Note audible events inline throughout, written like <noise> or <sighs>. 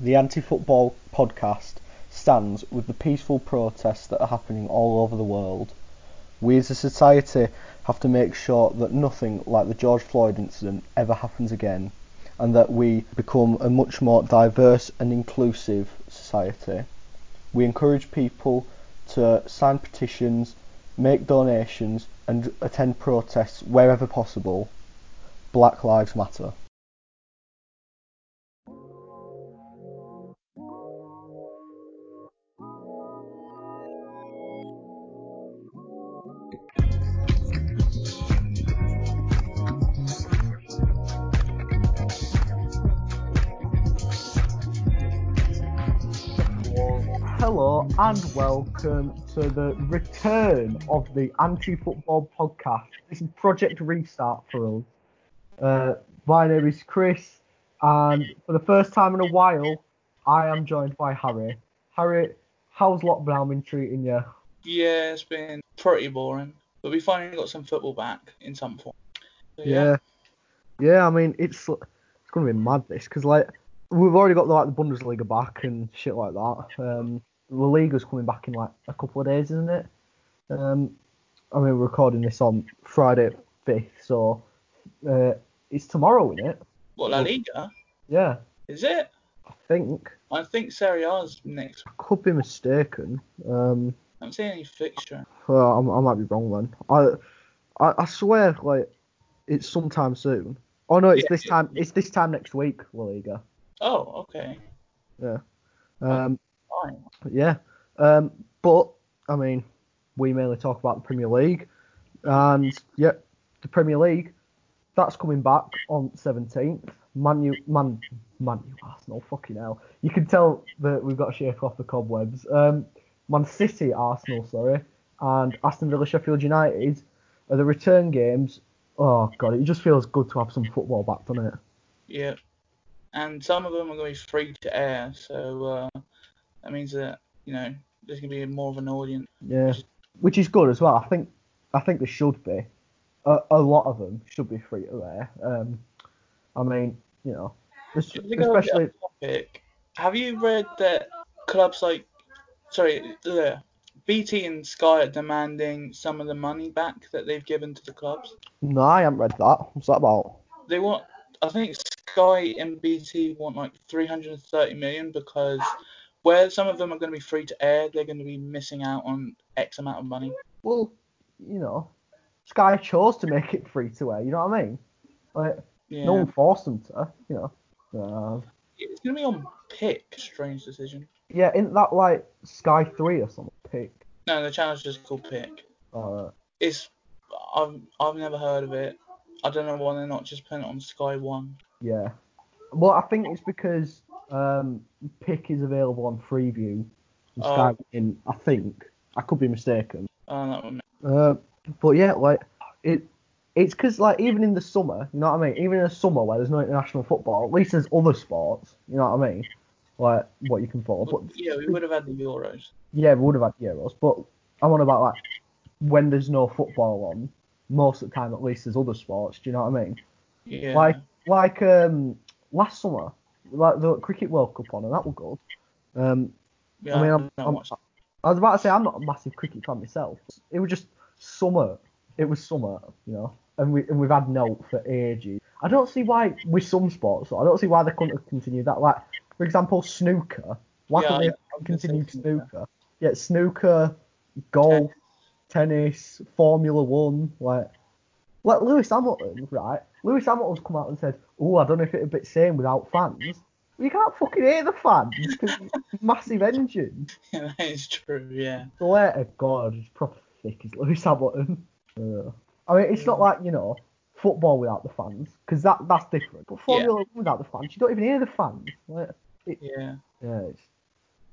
The Anti Football Podcast stands with the peaceful protests that are happening all over the world. We as a society have to make sure that nothing like the George Floyd incident ever happens again and that we become a much more diverse and inclusive society. We encourage people to sign petitions, make donations, and attend protests wherever possible. Black Lives Matter. And welcome to the return of the Anti Football Podcast. This is Project Restart for us. Uh, my name is Chris, and for the first time in a while, I am joined by Harry. Harry, how's lockdown been treating you? Yeah, it's been pretty boring, but we finally got some football back in some form. So, Yeah. Yeah, I mean, it's it's going to be mad this because, like, we've already got like the Bundesliga back and shit like that. Um, La Liga's coming back in like a couple of days, isn't it? Um, I mean, we're recording this on Friday 5th, so uh, it's tomorrow, isn't it? What La Liga? Yeah, Is it? I think. I think Serie A's next. I could be mistaken. Um, I haven't seen any fixture. well, I, I might be wrong then. I, I, I swear, like, it's sometime soon. Oh no, it's Yeah. this time. It's this time next week, La Liga. Oh, okay. Yeah. Um, Fine. yeah. Um, but I mean, we mainly talk about the Premier League, and yeah, the Premier League that's coming back on 17th. Man U, Man, Man U, Arsenal, fucking hell. You can tell that we've got to shake off the cobwebs. Um, Man City, Arsenal, sorry, and Aston Villa, Sheffield United are the return games. Oh god, it just feels good to have some football back, doesn't it? Yeah. And some of them are going to be free to air, so uh, that means that you know there's going to be more of an audience. Yeah, which is good as well. I think I think there should be a, a lot of them should be free to air. Um, I mean, you know, es- To go a bit especially topic, have you read that clubs like, sorry, uh, BT and Sky are demanding some of the money back that they've given to the clubs? no, I haven't read that. What's that about? they want I think Sky and BT want like 330 million because where some of them are going to be free to air, they're going to be missing out on X amount of money. Well, you know, Sky chose to make it free to air. You know what I mean? Like, Yeah, no one forced them to. You know. Uh, it's going to be on pick. Strange decision. yeah, isn't that like Sky Three or something? Pick. No, the channel's just called pick. Uh, It's I've I've never heard of it. I don't know why they're not just putting it on Sky One. yeah. Well, I think it's because um, Pick is available on Freeview. And Oh. in, I think. I could be mistaken. Oh, that one. Uh, but yeah, like it, it's because like even in the summer, you know what I mean. Even in the summer where there's no international football, at least there's other sports. You know what I mean? Like what you can follow. But Yeah, we would have had the Euros. yeah, we would have had the Euros. But I'm on about like when there's no football on. Most of the time, at least, there's other sports. Do you know what I mean? Yeah. Like like um last summer, like the cricket World Cup on, and that was good. Um, yeah, I mean, I'm, I'm, I was about to say I'm not a massive cricket fan myself. It was just summer. It was summer, you know, and we and we've had no for ages. I don't see why with some sports. I don't see why they couldn't have continued that. Like for example, snooker. Why Yeah, couldn't I- they I have was gonna say continued snooker. snooker? Yeah, snooker, golf, tennis, Formula One. Like, like Lewis Hamilton, right? Lewis Hamilton's come out and said, "Oh, I don't know if it'd be the same without fans." You can't fucking hear the fans because massive engine. <laughs> yeah, that is true. Yeah. Swear to God, he's proper thick as Lewis Hamilton. I mean, it's not like you know football without the fans, because that that's different. But Formula One without the fans, you don't even hear the fans. Like, it, Yeah. yeah, it's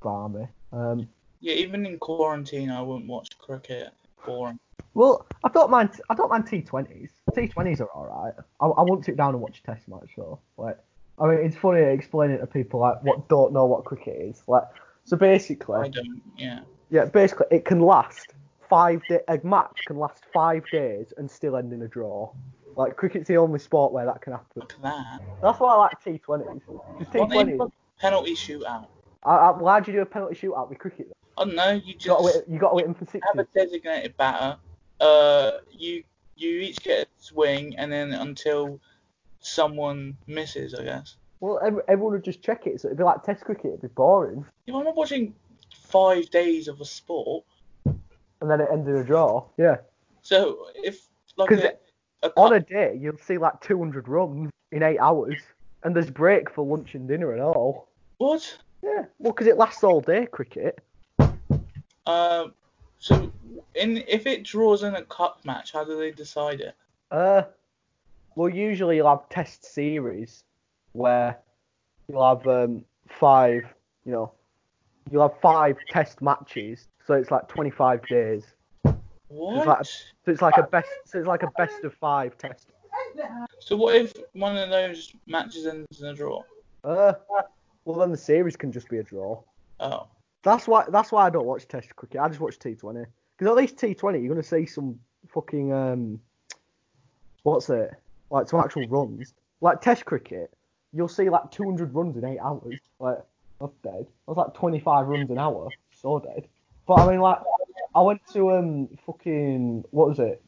balmy. Um, Yeah, even in quarantine, I wouldn't watch cricket. Boring. Well, I don't mind. I don't mind T20s. T20s are all right. I, I won't sit down and watch a Test match though. Like, I mean, it's funny explaining to people like what don't know what cricket is. Like, so basically, I don't. Yeah. Yeah, basically, it can last five day. A match can last five days and still end in a draw. Like cricket's the only sport where that can happen. Look at that. That's why I like T20s. Because What they, T20s, penalty shootout. I, I, why'd you do a penalty shootout with cricket? Then? I oh, don't know. You You got to just wait, you got to wait in for sixes. have a designated batter. Uh, you you each get a swing, and then until someone misses, I guess. Well, ev- everyone would just check it, so it'd be like Test cricket. It'd be boring, If I'm not watching five days of a sport, and then it ends in a draw. Yeah. so if like a, a On a day, you'll see like 200 runs in eight hours, and there's break for lunch and dinner and all. what? Yeah. Well, because it lasts all day, cricket. Uh, so in if it draws in a cup match, how do they decide it? Uh, well, usually you'll have test series where you'll have um, five, you know, you'll have five test matches, so it's like 25 days. What? like So it's like a best, so it's like a best of five test. So what if one of those matches ends in a draw? Uh, well then the series can just be a draw. Oh, That's why that's why I don't watch Test cricket. I just watch T20 because at least T20 you're gonna see some fucking um, what's it? Like some actual runs. Like Test cricket, you'll see like 200 runs in eight hours. Like that's dead. That's like 25 runs an hour. So dead. But I mean like I went to um fucking what was it?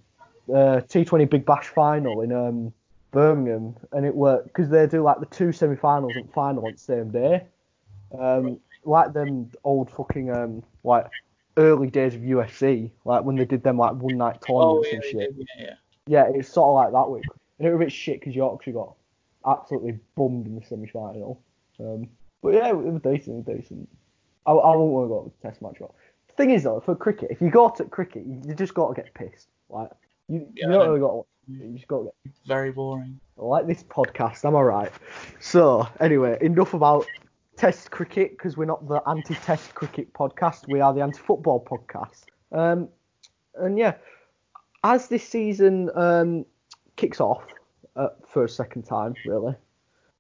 Uh, T20 Big Bash final in um Birmingham, and it worked because they do like the two semi-finals and final on the same day. Um, like them old fucking um like early days of UFC, like when they did them like one night oh tournaments yeah, and shit. did, yeah, yeah. Yeah, it's sort of like that week. And it was a bit shit because Yorkshire got absolutely bummed in the semi-final. Um, but yeah, it was decent, it was decent. I, I wouldn't want to go to the test match. But the thing is though, for cricket, if you go to cricket, you, you just got to get pissed. Like you, Yeah, you I don't really got to. You just got to get Very boring. I like this podcast. am I'm alright. So, anyway, enough about Test cricket because we're not the anti-Test cricket podcast. We are the anti-football podcast. Um, and yeah, as this season um, kicks off uh, for a second time, really,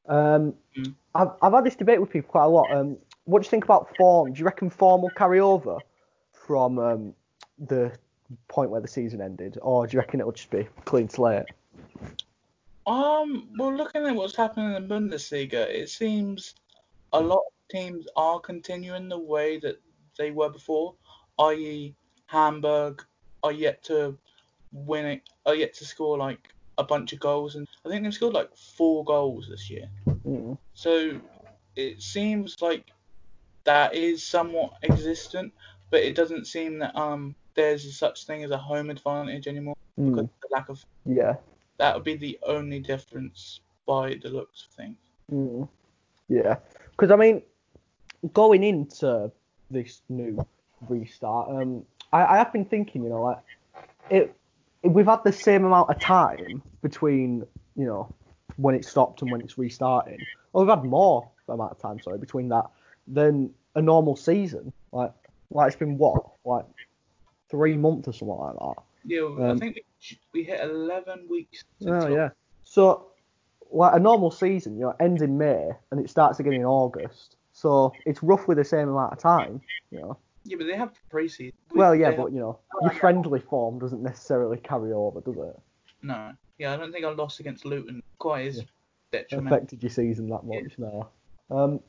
um, Mm. I've, I've had this debate with people quite a lot. Um, what do you think about form? Do you reckon form will carry over from um, the point where the season ended, or do you reckon it'll just be clean slate? Um, well, looking at what's happening in the Bundesliga, it seems a lot of teams are continuing the way that they were before, i.e., Hamburg are yet to win it, are yet to score like a bunch of goals, and I think they've scored like four goals this year. Mm. So it seems like that is somewhat existent, but it doesn't seem that um there's such thing as a home advantage anymore Mm. because of the lack of Yeah. that would be the only difference by the looks of things. Mm. Yeah, because I mean, going into this new restart, um, I, I have been thinking, you know, like it, it, we've had the same amount of time between, you know, when it stopped and when it's restarting. Or we've had more amount of time, sorry, between that than a normal season. Like, like it's been what, like three months or something like that. Yeah, I Um, think we- we hit 11 weeks. Oh lock- yeah. So, like a normal season, you know, ends in May and it starts again in August. So it's roughly the same amount of time, you know. Yeah, but they have pre-season. Well, yeah, They but you know, your friendly form doesn't necessarily carry over, does it? no. Yeah, I don't think I lost against Luton quite as It detrimental. affected your season that much No, Um,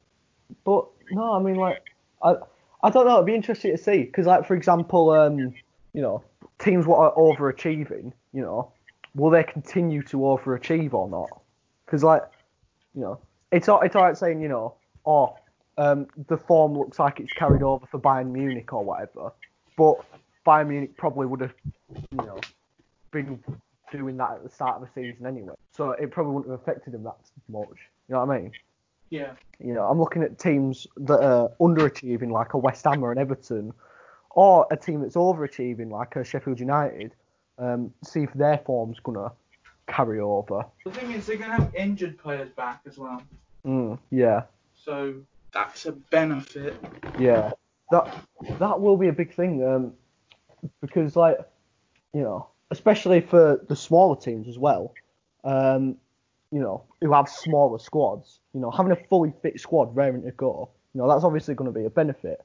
but no, I mean like, I I don't know. It'd be interesting to see because like for example, um, you know, teams what are overachieving, you know, will they continue to overachieve or not? Because like, you know, it's all, it's alright saying you know, oh, um, the form looks like it's carried over for Bayern Munich or whatever, but Bayern Munich probably would have, you know, been doing that at the start of the season anyway, so it probably wouldn't have affected them that much. You know what I mean? Yeah. You know, I'm looking at teams that are underachieving, like a West Ham or an Everton, or a team that's overachieving, like a Sheffield United. Um, see if their form's gonna carry over. The thing is, they're going to have injured players back as well. Mm, yeah, So that's a benefit. yeah. That that will be a big thing. Um, because like, you know, especially for the smaller teams as well. Um, you know, who have smaller squads. You know, having a fully fit squad raring to go. You know, that's obviously going to be a benefit.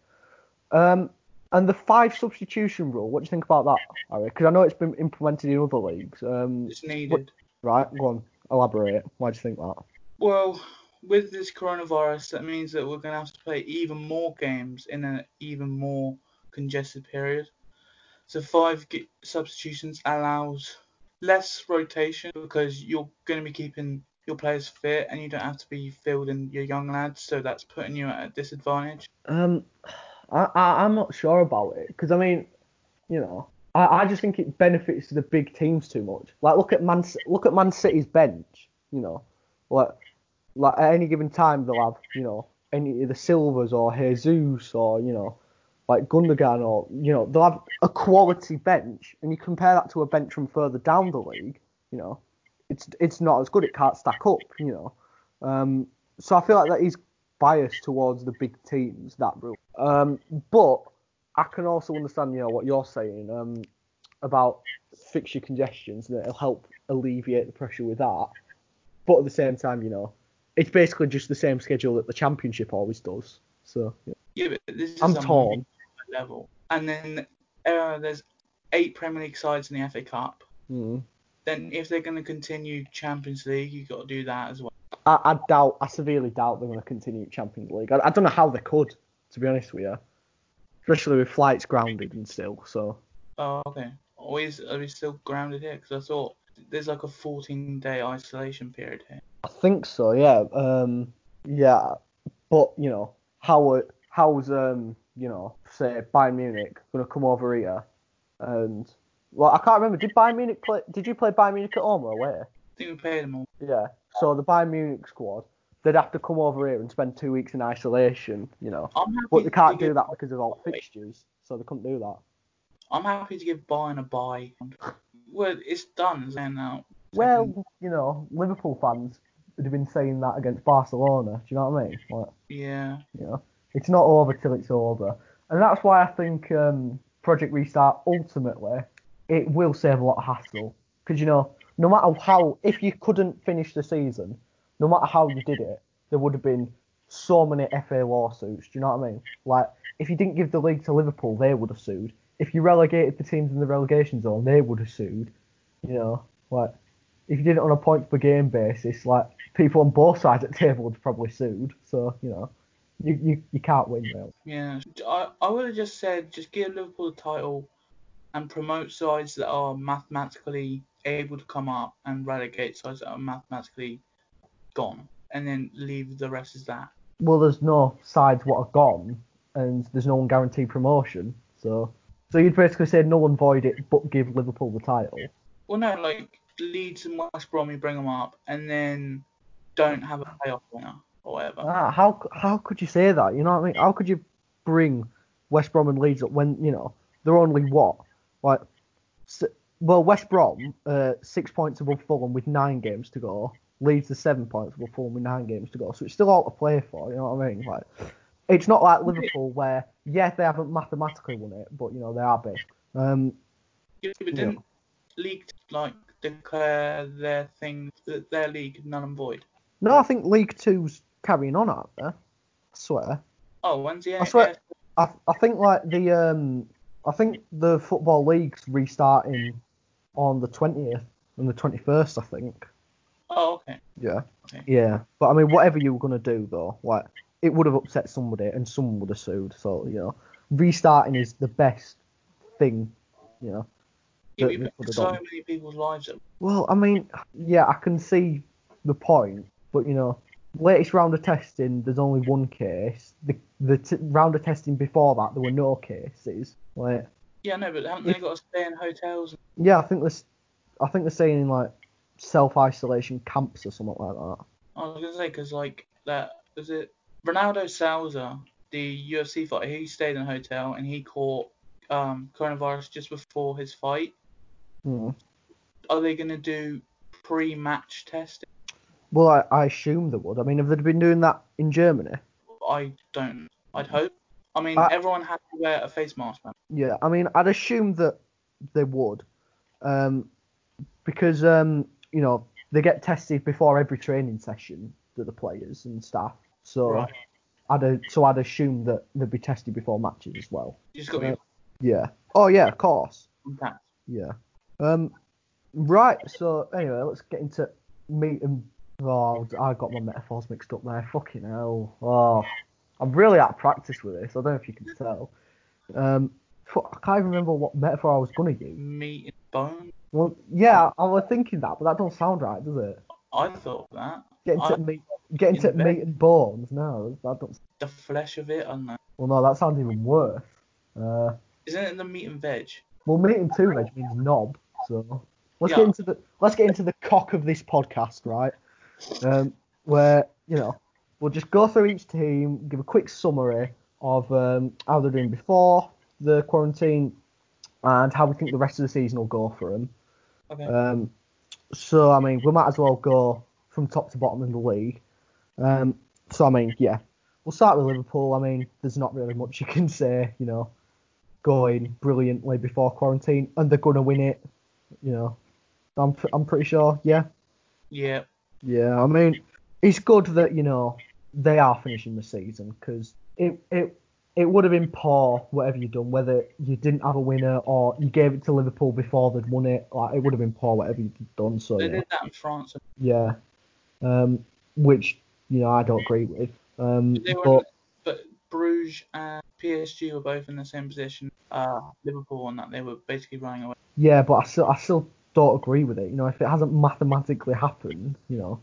Um, and the five substitution rule. What do you think about that, Harry? Because I know it's been implemented in other leagues. Um, It's needed. right, go on, elaborate. Why do you think that? Well, with this coronavirus, that means that we're going to have to play even more games in an even more congested period. So five g- substitutions allows less rotation because you're going to be keeping your players fit and you don't have to be fielding your young lads. So that's putting you at a disadvantage. Um, I, I I'm not sure about it because I mean, you know, I, I just think it benefits the big teams too much. Like look at Man look at Man City's bench. You know, like like at any given time they'll have you know any of the Silvas or Jesus or you know like Gundogan or you know they'll have a quality bench and you compare that to a bench from further down the league. You know, it's it's not as good. It can't stack up. You know, um, so I feel like that is biased towards the big teams that rule. Um, but I can also understand, you know, what you're saying um, about fixture congestions and it'll help alleviate the pressure with that. But at the same time, you know, it's basically just the same schedule that the championship always does. So yeah. Yeah, but this is I'm torn. level. And then uh, there's eight Premier League sides in the FA Cup. Mm. Then if they're going to continue Champions League, you've got to do that as well. I, I doubt, I severely doubt they're going to continue Champions League. I, I don't know how they could, to be honest with you, especially with flights grounded and still. So Oh, okay. Always are we still grounded here? Because I thought there's like a 14 day isolation period here. I think so, yeah. Um, yeah, but you know, how how's um, you know, say Bayern Munich gonna come over here and well, I can't remember. Did Bayern Munich play? Did you play Bayern Munich at home or away? I think we paid them all. Yeah. So the Bayern Munich squad, they'd have to come over here and spend two weeks in isolation, you know. But they can't do that because of all the fixtures, so they couldn't do that. I'm happy to give Bayern a buy. Well, it's done then now. Well, you know, Liverpool fans would have been saying that against Barcelona. Do you know what I mean? Like, Yeah. You know, it's not over till it's over, and that's why I think um, Project Restart ultimately it will save a lot of hassle because you know, no matter how if you couldn't finish the season, no matter how you did it, there would have been so many FA lawsuits. Do you know what I mean? Like if you didn't give the league to Liverpool, they would have sued. If you relegated the teams in the relegation zone, they would have sued. You know, like if you did it on a points per game basis, like people on both sides at the table would have probably sued. So you know, you you, you can't win really. Yeah. I, I would have just said just give Liverpool the title and promote sides that are mathematically able to come up and relegate sides that are mathematically gone. And then leave the rest as that. Well, there's no sides what are gone, and there's no one guaranteed promotion. So so you'd basically say no one void it, but give Liverpool the title. Well, no, like Leeds and West Brom, you bring them up, and then don't have a playoff winner or whatever. Ah, how how could you say that? You know what I mean? How could you bring West Brom and Leeds up when you know they're only what like well West Brom uh, six points above Fulham with nine games to go. Leeds are seven points above Fulham with nine games to go. So it's still all to play for. You know what I mean? Like it's not like Liverpool where yeah they haven't mathematically won it, but you know they are big. Um, Yeah, but didn't League like declare their thing, th- their league null and void? no, I think League Two's carrying on out there. I swear. Oh, when's the I swear- I, I think like the um I think the football league's restarting on the twentieth and the twenty first. I think. Oh, okay. Yeah. Okay. Yeah, but I mean, whatever you were gonna do though, like it would have upset somebody and someone would have sued. So you know, restarting is the best thing. You know. Yeah, that we they put could have so done. many people's lives at Well, I mean, yeah, I can see the point, but you know, latest round of testing, there's only one case. The the t- round of testing before that, there were no cases. Like, Yeah, no, but haven't they got to stay in hotels? yeah, I think this, I think they're saying like self isolation camps or something like that. I was gonna say because like that was it. Ronaldo Souza, the UFC fighter, he stayed in a hotel and he caught um, coronavirus just before his fight. Hmm. Are they gonna do pre-match testing? Well, I, I assume they would. I mean, have they been doing that in Germany? I don't. I'd hope. I mean, I- everyone has to wear a face mask, man. Yeah, I mean, I'd assume that they would, um, because um, you know they get tested before every training session to the players and staff. So Right. I'd so I'd assume that they'd be tested before matches as well. Just got Uh, Yeah. Oh yeah, of course. Yeah. Um. Right. So anyway, let's get into meat and Oh, I got my metaphors mixed up there. Fucking hell. Oh, I'm really out of practice with this. I don't know if you can tell. Um, I can't even remember what metaphor I was gonna use. Meat and bone. Well, yeah, I was thinking that, but that don't sound right, does it? I thought that. Getting to I- meat, getting to meat and bones. No, that don't. The flesh of it, I know. Well, no, that sounds even worse. Uh, Isn't it in the meat and veg? well, meat and two veg means knob. So let's Yeah. get into the let's get into the cock of this podcast, right? Um, where you know we'll just go through each team, give a quick summary of um, how they're doing before the quarantine, and how we think the rest of the season will go for them. Okay. Um, so I mean, we might as well go from top to bottom in the league. Um, so I mean, yeah, we'll start with Liverpool. I mean, there's not really much you can say, you know, going brilliantly before quarantine, and they're gonna win it. You know, I'm I'm pretty sure. Yeah, yeah. yeah. I mean, it's good that you know they are finishing the season because it it it would have been poor whatever you done, whether you didn't have a winner or you gave it to Liverpool before they'd won it. Like it would have been poor whatever you'd done. So They yeah. did that in France. Yeah. Um, which you know I don't agree with. Um, but but Bruges and PSG were both in the same position. Uh, Liverpool on that they were basically running away. yeah, but I still I still don't agree with it. You know, if it hasn't mathematically happened, you know,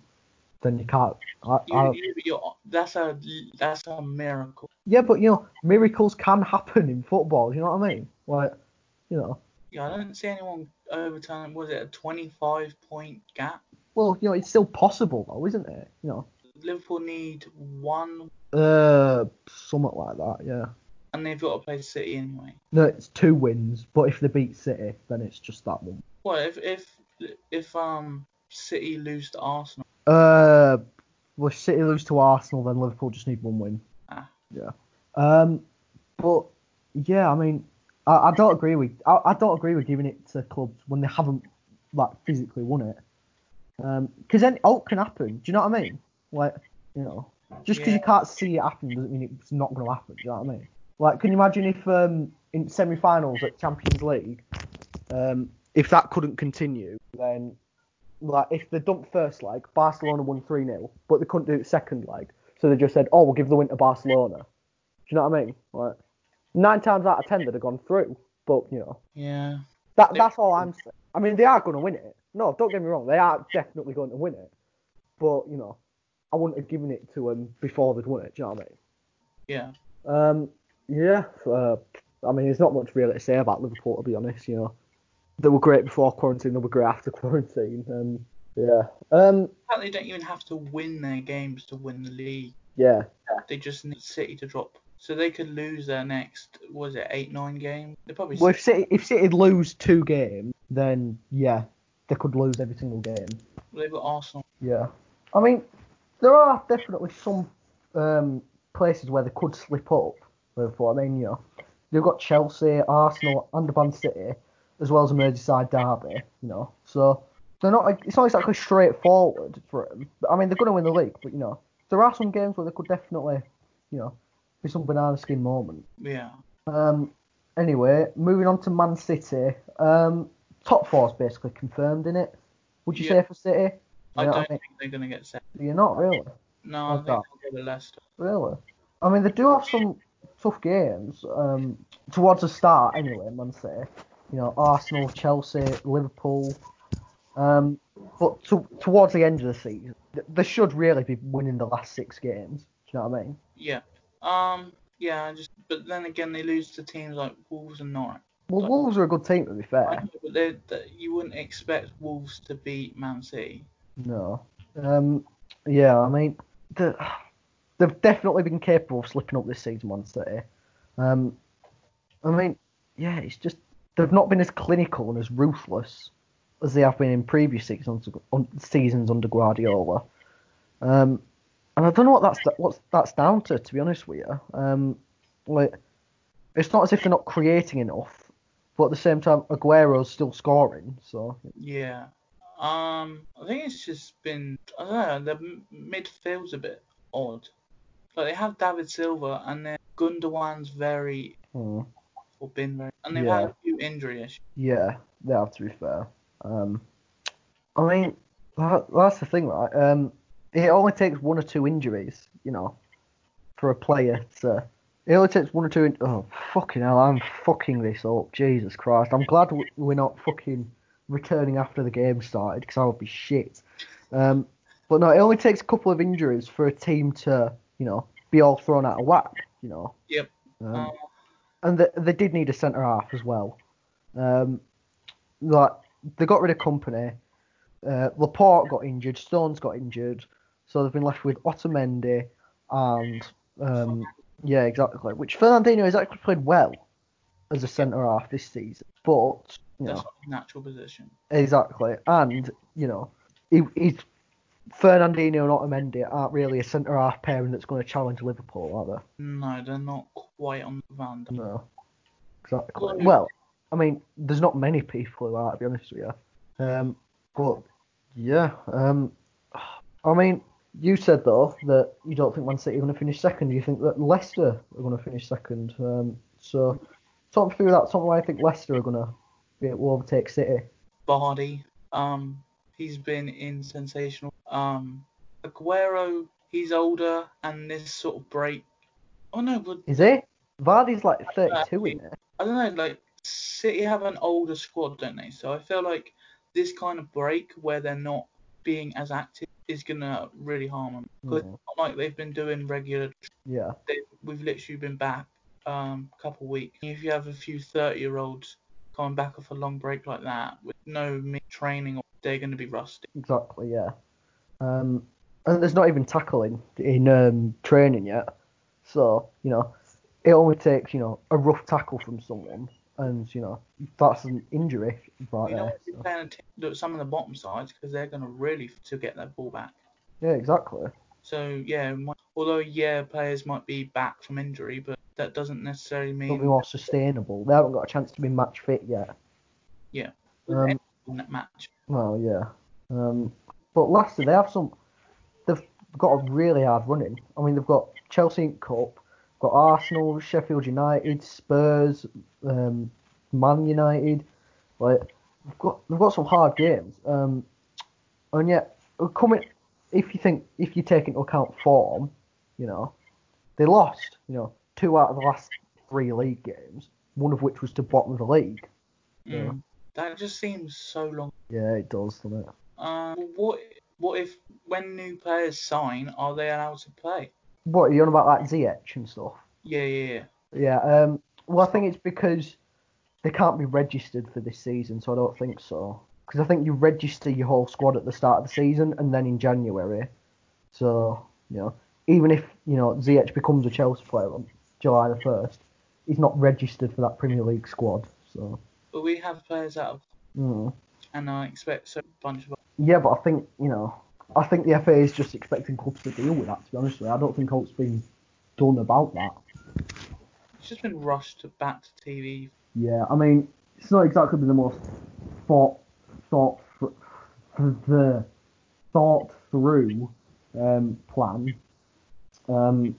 then you can't. I, You, I, you, you're, that's a that's a miracle. Yeah, but you know, miracles can happen in football. You know what I mean? Like, you know, Yeah, I don't see anyone overturning. Was it a 25 point gap? well, you know, it's still possible though, isn't it? You know, Liverpool need one, uh, something like that. Yeah. and they've got to play City anyway. No, it's two wins, but if they beat City, then it's just that one. Well, if if if um City lose to Arsenal, Uh, well, if City lose to Arsenal, then Liverpool just need one win. Ah. Yeah. Um, but yeah, I mean, I, I don't agree with I, I don't agree with giving it to clubs when they haven't like physically won it. Um, because then all can happen. Do you know what I mean? Like, you know, just because you can't see it happen doesn't mean it's not going to happen. Do you know what I mean? Like, can you imagine if um in semi-finals at Champions League, um, if that couldn't continue, then like if they dumped first leg, Barcelona won 3 0, but they couldn't do it second leg. So they just said, oh, we'll give the win to Barcelona. Do you know what I mean? Like, nine times out of ten they'd have gone through. But, you know, yeah, that that's all I'm saying. I mean, they are going to win it. No, don't get me wrong. They are definitely going to win it. But, you know, I wouldn't have given it to them before they'd won it. Do you know what I mean? yeah, Um, yeah. Uh, I mean, there's not much really to say about Liverpool, to be honest. You know, they were great before quarantine. They were great after <laughs> quarantine. And yeah. Um, Apparently they don't even have to win their games to win the league. yeah. They just need City to drop, so they could lose their next. Was it eight nine games? They probably. Well, if City if City lose two games, then yeah, they could lose every single game. they've got Arsenal. Yeah. I mean, there are definitely some um, places where they could slip up. Liverpool. I mean, you know, they've got Chelsea, Arsenal, and Man City, as well as a Merseyside derby. You know, so they're not. It's not exactly straightforward for them. I mean, they're going to win the league, but you know, there are some games where they could definitely, you know, be some banana skin moment. Yeah. Um, anyway, moving on to Man City. Um, top four's basically confirmed in it. Would you Yeah. say for City? I You know don't I mean? think they're gonna get set. You're not really. No, I Like think they'll go to Leicester. Really? I mean, they do have some tough games um, towards the start, anyway, Man City. You know, Arsenal, Chelsea, Liverpool. Um, but to, towards the end of the season, they should really be winning the last six games. Do you know what I mean? Yeah. Um. Yeah. Just. But then again, they lose to teams like Wolves and Norwich. Well, Like- Wolves are a good team, to be I fair. know, but they they- you wouldn't expect Wolves to beat Man City. No. Um, yeah, I mean, the, they've definitely been capable of slipping up this season, Man City. Um, I mean, yeah, it's just they've not been as clinical and as ruthless as they have been in previous seasons, seasons under Guardiola. Um, and I don't know what that's what that's down to, to be honest with you. Um, like, it's not as if they're not creating enough, but at the same time, Aguero's still scoring. So Yeah. Um. I think it's just been. I don't know. The midfield's a bit odd. Like they have David Silva and then Gundogan's very hmm. or been very, and they've Yeah. had a few injury issues. Yeah, they have to be fair. Um, I mean, that, that's the thing, right? Um, it only takes one or two injuries, you know, for a player to. It only takes one or two. In- oh fucking hell! I'm fucking this up. Jesus Christ! I'm glad we're not fucking returning after the game started because I would be shit. Um, but no, it only takes a couple of injuries for a team to, you know, be all thrown out of whack. You know. Yep. Um, Uh, and they, they did need a centre half as well. Um, like they got rid of Kompany. Uh, Laporte got injured. Stones got injured. So they've been left with Otamendi and um, yeah, exactly. Which Fernandinho has actually played well as a centre half this season, but you that's know not natural position. exactly, and you know he, he's Fernandinho and Otamendi aren't really a centre half pairing that's going to challenge Liverpool, are they? No, they're not quite on the van. No, exactly. Well- Well, I mean, there's not many people who are, to be honest with you. Um, but yeah, um, I mean, you said though that you don't think Man City are going to finish second. You think that Leicester are going to finish second. Um, so talk me through that. Talk me why I think Leicester are going to be able to overtake City. Vardy, um, he's been in sensational. Um, Aguero, he's older, and this sort of break. Oh no, but Is he? Vardy's like 32, isn't it? I don't know. Like City have an older squad, don't they? So I feel like this kind of break where they're not being as active is gonna really harm them. Because Mm. it's not like they've been doing regular. Yeah, They, we've literally been back um couple weeks. If you have a few thirty year olds coming back off a long break like that with no training, they're gonna be rusty. exactly. Yeah. Um, and there's not even tackling in um, training yet. So you know, it only takes you know a rough tackle from someone, and you know that's an injury right You know, there. so- playing a team, look, some of the bottom sides because they're gonna really f- to get their ball back. Yeah, exactly. So yeah, mi- although yeah, players might be back from injury, but that doesn't necessarily It'll be more sustainable. They haven't got a chance to be match fit yet. Yeah. Um, in that match. well, yeah. Um, but lastly, they have some. They've got a really hard running. I mean, they've got Chelsea in Cup, got Arsenal, Sheffield United, Spurs, um, Man United. Like, we've got they've got some hard games. Um, and yet, coming if you think if you take into account form, you know, they lost. You know, two out of the last three league games, one of which was to bottom of the league. Yeah. Mm. That just seems so long. Yeah, it does, doesn't it? Um, what what if when new players sign, are they allowed to play? What are you on about like Ziyech and stuff? Yeah, yeah, yeah. Yeah. Um. Well, I think it's because they can't be registered for this season, so I don't think so. Because I think you register your whole squad at the start of the season and then in January. So you know, even if you know Ziyech becomes a Chelsea player on July the first, he's not registered for that Premier League squad. So. But we have players out of, Mm. and I expect a bunch of. Yeah, but I think you know, I think the FA is just expecting clubs to deal with that. To be honest with you, I don't think it's been done about that. It's just been rushed to back to TV. Yeah, I mean, it's not exactly been the most thought thought th- the thought through um, plan. Um,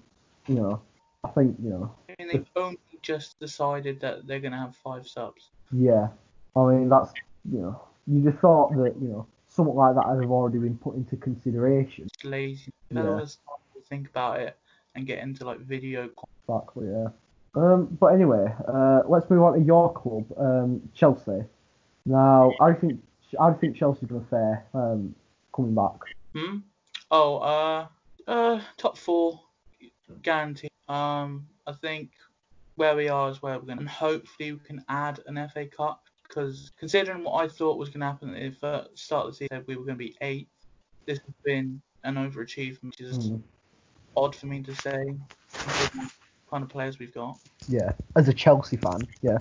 you know, I think you know, I mean, they've only just decided that they're gonna have five subs. yeah. I mean, that's you know, you just thought that you know something like that have already been put into consideration. It's lazy. Yeah. To think about it and get into like video. Exactly, yeah. Um, but anyway, uh, let's move on to your club, um, Chelsea. Now, I think I think Chelsea's to fare um, coming back. Hmm. Oh, uh, uh, top four, guaranteed. Um, I think where we are is where we're going, and hopefully we can add an FA Cup because considering what I thought was going to happen at the start of the season, we were going to be eighth. This has been an overachievement, which is Mm, odd for me to say. considering the Kind of players we've got. yeah, as a Chelsea fan, yeah,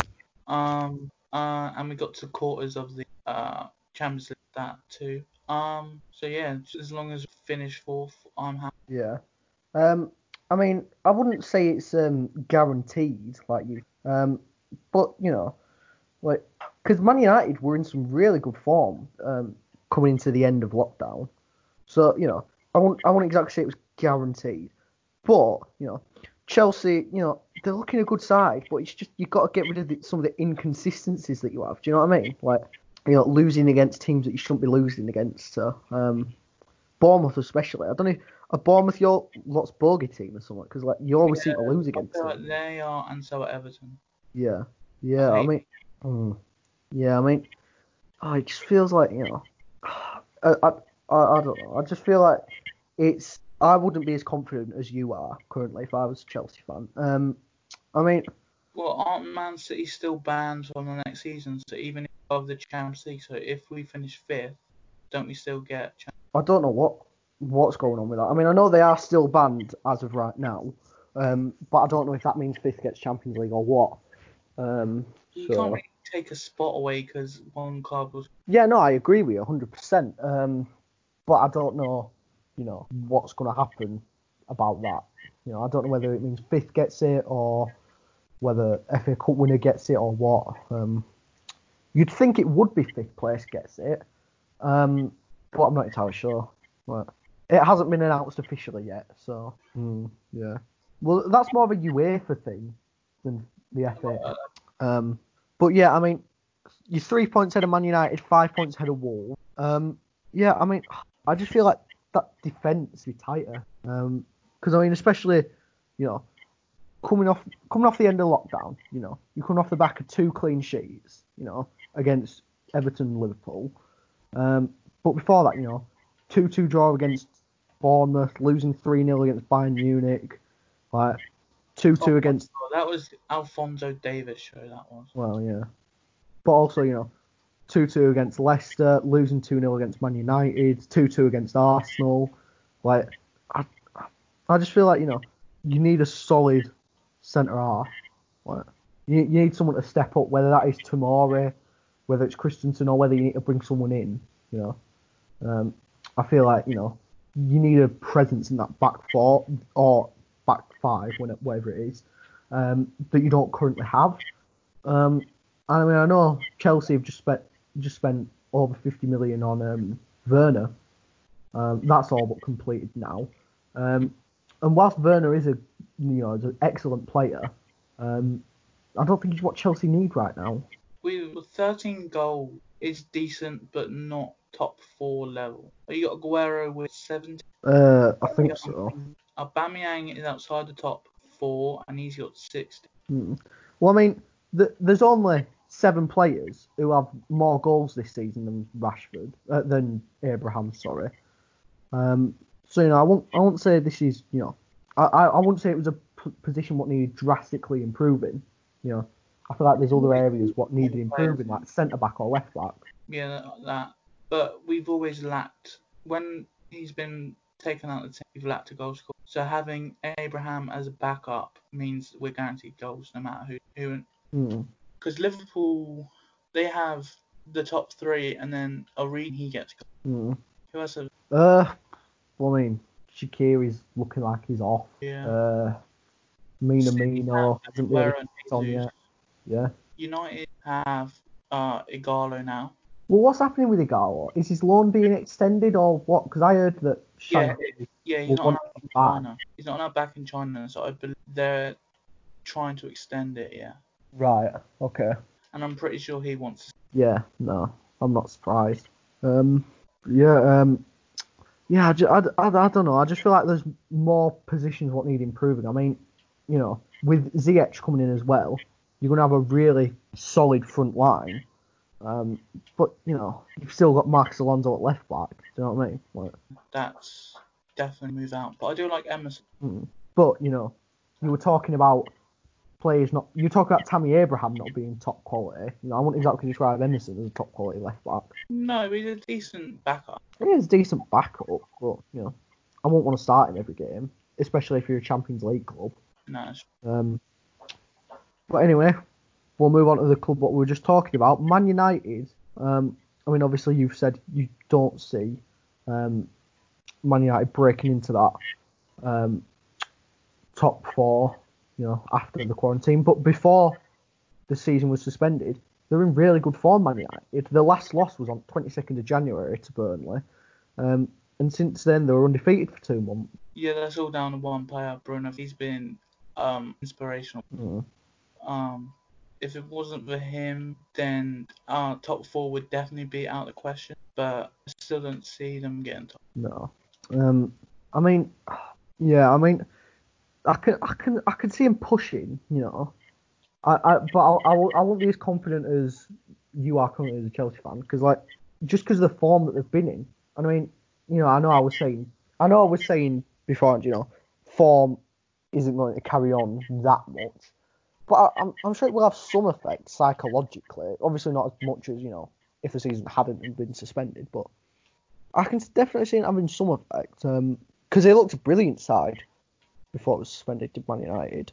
Um, uh, and we got to quarters of the uh Champions League that too. Um, so yeah, as long as we finish fourth, I'm happy. yeah. Um, I mean, I wouldn't say it's um, guaranteed like you, um, but you know, like because Man United were in some really good form um, coming into the end of lockdown. So you know, I won't I won't exactly say it was guaranteed, but you know, Chelsea, you know, they're looking a good side, but it's just you've got to get rid of the, some of the inconsistencies that you have. Do you know what I mean? Like you know, losing against teams that you shouldn't be losing against. So um, Bournemouth especially. I don't know. A Bournemouth your lots bogey team or something because like you always seem to lose against them. like they are, and so are Everton. Yeah, yeah. I hate- mean, mm, yeah. I mean, oh, it just feels like you know, <sighs> I, I, I, I don't know. I just feel like it's. I wouldn't be as confident as you are currently if I was a Chelsea fan. Um, I mean, Well, aren't Man City still banned from the next season? So even of the Champions League, so if we finish fifth, don't we still get? Champions I don't know what what's going on with that. I mean, I know they are still banned as of right now, um, but I don't know if that means fifth gets Champions League or what. Um, You so- can't really take a spot away because one club was. Yeah, no, I agree with you 100%. Um, but I don't know, you know, what's going to happen about that. You know, I don't know whether it means fifth gets it or whether FA Cup winner gets it or what. Um, you'd think it would be fifth place gets it, um, but I'm not entirely sure. But it hasn't been announced officially yet, so hmm, yeah. Well, that's more of a UEFA thing than the FA. Um, but yeah, I mean, you're three points ahead of Man United, five points ahead of Wolves. Um, yeah, I mean, I just feel like that defence be tighter. Um, because I mean, especially, you know, coming off coming off the end of lockdown, you know, you're coming off the back of two clean sheets, you know, against Everton, and Liverpool. Um, but before that, you know, two-two draw against Bournemouth, losing three-0 against Bayern Munich, like two-two against Oh, that was Alphonso Davies show. That was. well, yeah. But also, you know, 2 2 against Leicester, losing 2 0 against Man United, 2 2 against Arsenal. Like, I, I just feel like, you know, you need a solid centre half. Like, you, you need someone to step up, whether that is Tomori, whether it's Christensen, or whether you need to bring someone in, you know. Um, I feel like, you know, you need a presence in that back four or back five, whatever it is, um, that you don't currently have. Um, I mean, I know Chelsea have just spent just spent over 50 million on um, Werner. Um, that's all but completed now. Um, and whilst Werner is a you know is an excellent player, um, I don't think he's what Chelsea need right now. We with 13 goals is decent, but not top four level. You got Aguero with 17. Uh, I think so. Aubameyang is outside the top four, and he's got 60. Hmm. Well, I mean, th- there's only seven players who have more goals this season than Rashford, uh, than Abraham. Sorry. Um, so you know, I won't, I won't say this is, you know, I, I, I wouldn't say it was a p- position what needed drastically improving. You know, I feel like there's other areas what needed improving, like centre back or left back. Yeah, that. But we've always lacked when he's been taken out the team. We've lacked a goal scorer. So having Abraham as a backup means we're guaranteed goals no matter who. Who Hmm. because Liverpool they have the top three, and then Origi he gets. goals. Hmm. Who else? Have, Uh, well, I mean, Shaqiri's looking like he's off. yeah. Uh, Minamino hasn't really on yet. Yeah. United have uh Ighalo now. Well, what's happening with Ighalo? Is his loan being extended or what? Because I heard that Yeah, Yeah, he's not him in back. China. He's not back in China, so I believe they're trying to extend it. Yeah, Right. Okay. and I'm pretty sure he wants. Yeah. No, I'm not surprised. Um. Yeah. Um. Yeah. I, I, I, I don't know. I just feel like there's more positions what need improving. I mean, you know, with Ziyech coming in as well, you're gonna have a really solid front line. Um. But you know, you've still got Marcos Alonso at left back. You know what I mean? Like, That's definitely move out. But I do like Emerson. Mm. But you know, you were talking about players not. You talk about Tammy Abraham not being top quality. You know, I wouldn't exactly describe Emerson as a top quality left back. No, he's a decent backup. He is a decent backup, but you know, I won't want to start him every game, especially if you're a Champions League club. No, Um, but anyway, we'll move on to the club what we were just talking about. Man United. Um, I mean, obviously you've said you don't see um, Man United breaking into that um, top four, you know, after the quarantine. But before the season was suspended, they're in really good form, Man United. The last loss was on 22nd of January to Burnley. Um, and since then, they were undefeated for two months. yeah, that's all down to one player, Bruno. He's been um inspirational. Mm. Um, if it wasn't for him, then our top four would definitely be out of question. But I still don't see them getting top. No. Um, I mean, yeah, I mean, I can, I can, I can see him pushing, you know. I, I but I, I, I won't be as confident as you are currently as a Chelsea fan, because like, just because of the form that they've been in. I mean, you know, I know I was saying, I know I was saying before, you know, form isn't going to carry on that much. But I, I'm, I'm sure it will have some effect psychologically. Obviously, not as much as you know if the season hadn't been suspended, but I can definitely see it having some effect. Because they looked a brilliant side before it was suspended to Man United.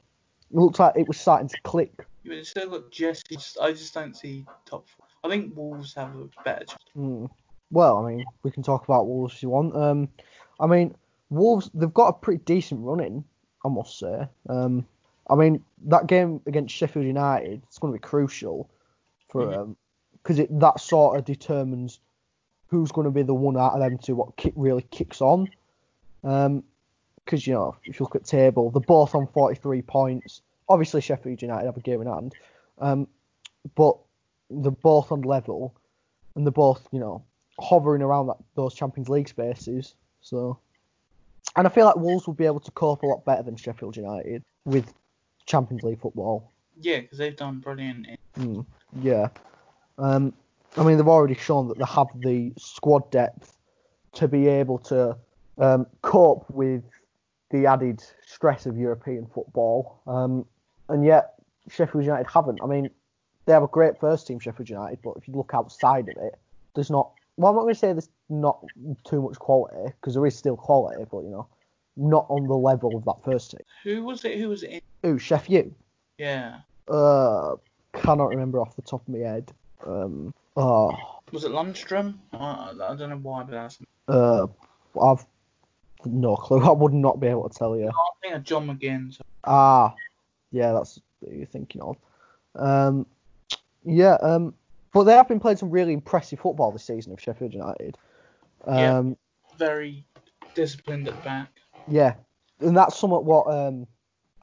It looked like it was starting to click. Yeah, but still got Jesse. I just don't see top four. I think Wolves have a better chance. Hmm. Well, I mean, we can talk about Wolves if you want. Um, I mean, Wolves they've got a pretty decent run in, I must say. Um, I mean, that game against Sheffield United it's going to be crucial for Mhm. um, because that sort of determines who's going to be the one out of them two what kick, really kicks on. Um, because you know if you look at table, they're both on 43 points. Obviously, Sheffield United have a game in hand, um, but they're both on level, and they're both you know hovering around that, those Champions League spaces. So, and I feel like Wolves will be able to cope a lot better than Sheffield United with Champions League football. Yeah, because they've done brilliant. Mm, yeah. Um, I mean, they've already shown that they have the squad depth to be able to um, cope with the added stress of European football. Um, and yet, Sheffield United haven't. I mean, they have a great first team, Sheffield United, but if you look outside of it, there's not. Well, I'm not going to say there's not too much quality because there is still quality, but you know, not on the level of that first team. who was it? Who was it in? Ooh, Sheffield. Yeah. Uh, cannot remember off the top of my head. Um, oh, Was it Lundstram? I, I don't know why, but that's. uh, I've no clue. <laughs> I would not be able to tell you. I think of John McGinn. So Ah, yeah, that's what you're thinking of. Um, yeah, um, but they have been playing some really impressive football this season of Sheffield United. Yeah. Um, very disciplined at the back. Yeah, and that's somewhat what um,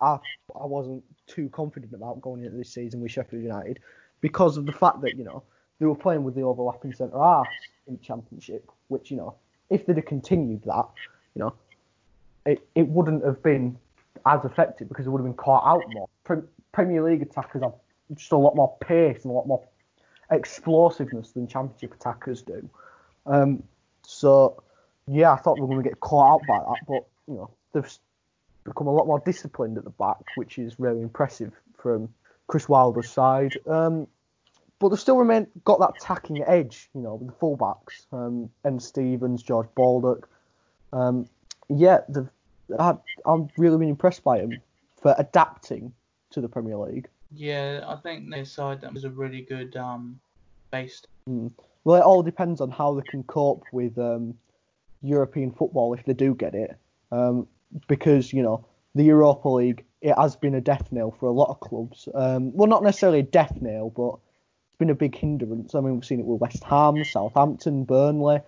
I I wasn't too confident about going into this season with Sheffield United because of the fact that you know they were playing with the overlapping centre halves in the Championship, which you know if they'd have continued that, you know, it, it wouldn't have been as effective because it would have been caught out more. Pre- Premier League attackers have just a lot more pace and a lot more explosiveness than Championship attackers do. Um, so yeah, I thought we were going to get caught out by that, but you know they've become a lot more disciplined at the back, which is really impressive from Chris Wilder's side. Um, but they've still remain got that attacking edge, you know, with the fullbacks, um, and Stevens, George Baldock. Um, yeah, I, I'm really been impressed by them for adapting to the Premier League. Yeah, I think their side that was a really good um base. Well, it all depends on how they can cope with um, European football if they do get it, um, because you know the Europa League it has been a death nail for a lot of clubs. Um, well, not necessarily a death nail, but it's been a big hindrance. I mean, we've seen it with West Ham, Southampton, Burnley.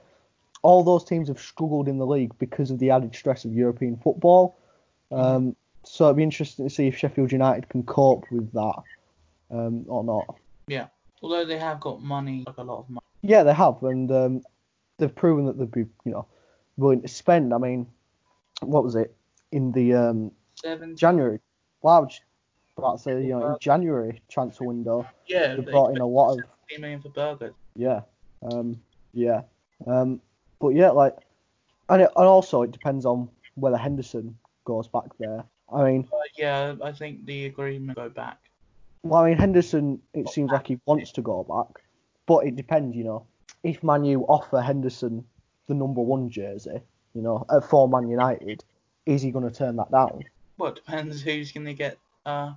All those teams have struggled in the league because of the added stress of European football. Um, so it'd be interesting to see if Sheffield United can cope with that um, or not. Yeah, although they have got money, like a lot of money. Yeah, they have, and um, they've proven that they'd be, you know, willing to spend. I mean, what was it in the um. January? Was about say, you know, in January transfer window, Yeah, they brought in a lot of, 15 million for burgers. yeah, um, yeah, um, but yeah, like, and, it, and also it depends on whether Henderson goes back there. I mean, But yeah, I think the agreement go back. Well, I mean, Henderson, it seems like he wants to go back, but it depends, you know. If Man U offer Henderson the number one jersey, you know, at for Man United, is he going to turn that down? Well, it depends who's going to get uh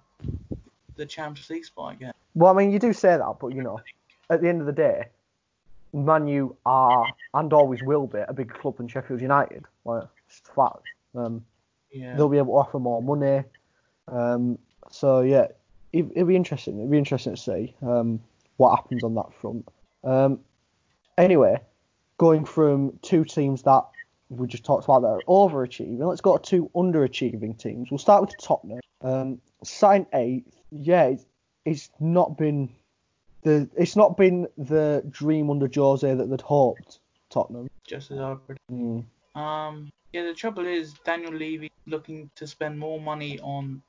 the Champions League spot again. Well, I mean, you do say that, but you know, at the end of the day, Man U are and always will be a bigger club than Sheffield United. Like, it's fact. Um, Yeah. they'll be able to offer more money. Um, so yeah, it, it'll be interesting. It'll be interesting to see um, what happens on that front. Um, anyway, going from two teams that we just talked about that are overachieving, let's go to two underachieving teams. We'll start with Tottenham. Um, sign eighth. Yeah, it's, it's not been the it's not been the dream under Jose that they'd hoped. Tottenham. Just as predict. Mm. Um, Yeah, the trouble is Daniel Levy looking to spend more money on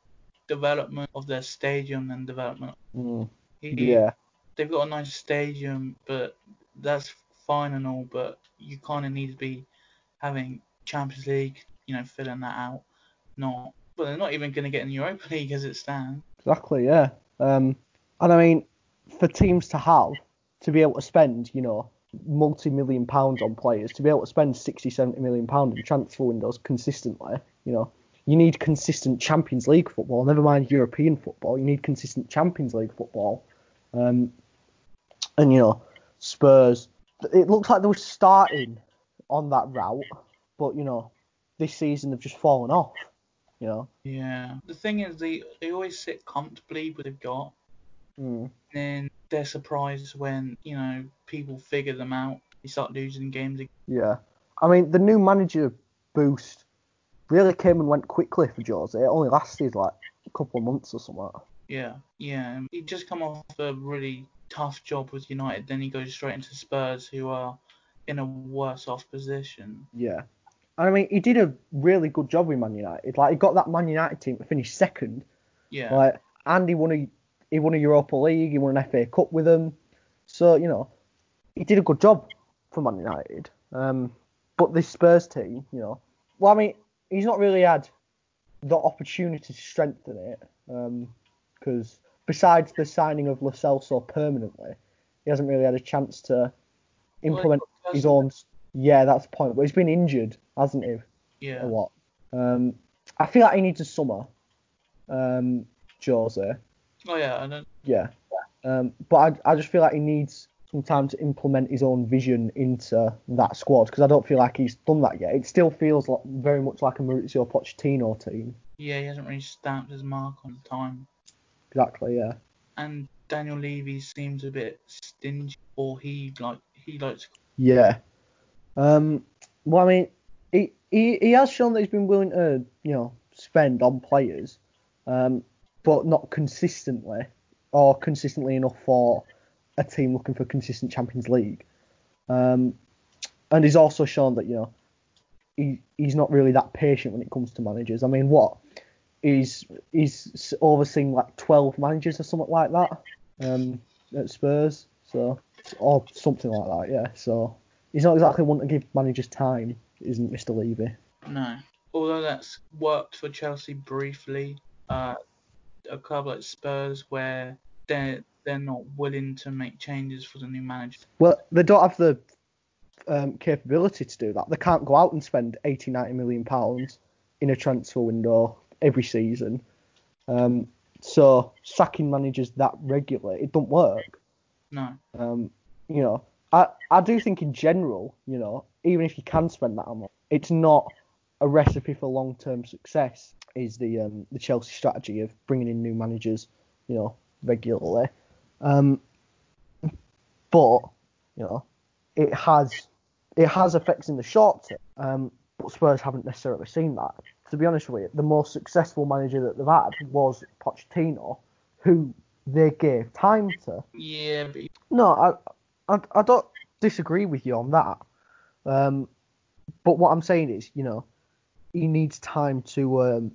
development of their stadium than development. Mm, He, yeah, they've got a nice stadium, but that's fine and all, but you kind of need to be having Champions League, you know, filling that out. Not, well, they're not even going to get in the Europa <laughs> League as it stands. exactly. Yeah. Um, and I mean, for teams to have to be able to spend, you know, multi-million pounds on players, to be able to spend 60, 70 million pounds in transfer windows consistently, you know, you need consistent Champions League football. Never mind European football. You need consistent Champions League football. Um, and you know, Spurs. It looks like they were starting on that route, but you know, this season they've just fallen off. You know. Yeah. The thing is, they they always sit comfortably with what they've got, Mm. then they're surprised when you know people figure them out. They start losing games. Yeah. I mean, the new manager boost really came and went quickly for Jose. It only lasted like a couple of months or something. Yeah, yeah. He just come off a really tough job with United, then he goes straight into Spurs, who are in a worse off position. Yeah. I mean, he did a really good job with Man United. Like, he got that Man United team to finish second. Yeah, Like, and he won a he won a Europa League. He won an FA Cup with them. So you know, he did a good job for Man United. Um, but this Spurs team, you know, well, I mean, he's not really had the opportunity to strengthen it. Because besides the signing of Lo Celso permanently, he hasn't really had a chance to implement Well, his own. Yeah, that's the point. But he's been injured, hasn't he? yeah, a lot. Um, I feel like he needs a summer. Um, Jose. oh yeah, I don't. Yeah. Um, but I, I just feel like he needs some time to implement his own vision into that squad because I don't feel like he's done that yet. It still feels like very much like a Maurizio Pochettino team. Yeah, he hasn't really stamped his mark on time. Exactly. Yeah. And Daniel Levy seems a bit stingy, or he like he likes. Yeah. Um. Well, I mean, he, he he has shown that he's been willing to you know spend on players, um, but not consistently or consistently enough for a team looking for consistent Champions League. Um, and he's also shown that you know he he's not really that patient when it comes to managers. I mean, what he's he's overseeing like 12 managers or something like that um, at Spurs, so or something like that. Yeah, so he's not exactly one to give managers time, isn't Mr. Levy? No, although that's worked for Chelsea briefly. Uh, a club like Spurs where they're they're not willing to make changes for the new manager. Well, they don't have the um, capability to do that. They can't go out and spend 80, 90 million pounds in a transfer window every season. Um, so sacking managers that regularly, it don't work. No. Um, you know, I, I do think in general, you know, even if you can spend that amount, it's not a recipe for long-term success. Is the um, the Chelsea strategy of bringing in new managers, you know, regularly. Um, but you know, it has it has effects in the short term. Um, but Spurs haven't necessarily seen that. To be honest with you, the most successful manager that they've had was Pochettino, who they gave time to. Yeah, but No, I, I, I don't disagree with you on that. Um, but what I'm saying is, you know, he needs time to um,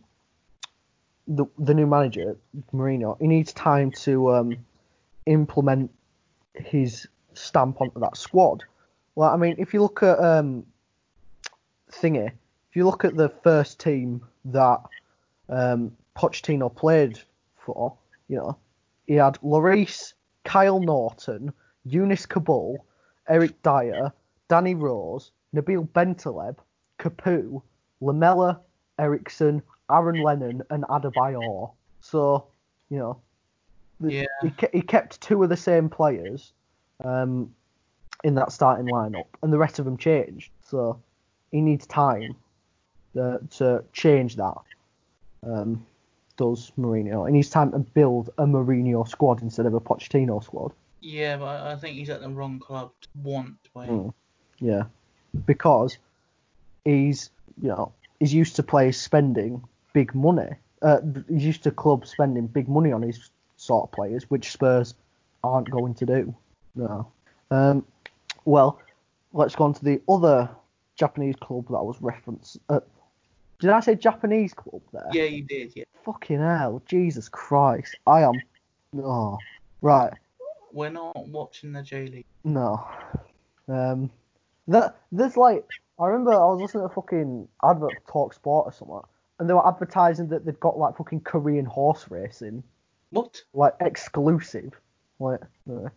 the the new manager Mourinho. He needs time to um, implement his stamp onto that squad. Well, I mean, if you look at um, thingy, if you look at the first team that um, Pochettino played for, you know, he had Lloris, Kyle Naughton, Younes Kaboul, Eric Dier, Danny Rose, Nabil Bentaleb, Capoue, Lamela, Eriksen, Aaron Lennon, and Adebayor. So, you know, the- Yeah. he, he kept two of the same players um, in that starting lineup, and the rest of them changed. So he needs time uh, to change that. Um, does Mourinho? He needs time to build a Mourinho squad instead of a Pochettino squad. Yeah, but I I think he's at the wrong club to want to. Mm. Yeah, because he's you know he's used to players spending big money. Uh, he's used to clubs spending big money on his sort of players, which Spurs aren't going to do. No. Um, well, let's go on to the other Japanese club that was referenced. Uh, did I say Japanese club there? Yeah, you did. Yeah. Fucking hell, Jesus Christ! I am. Oh, right. We're not watching the J League. No. Um, that there's like I remember I was listening to a fucking advert for Talk Sport or something, and they were advertising that they've got like fucking Korean horse racing, What? like exclusive. Like, uh,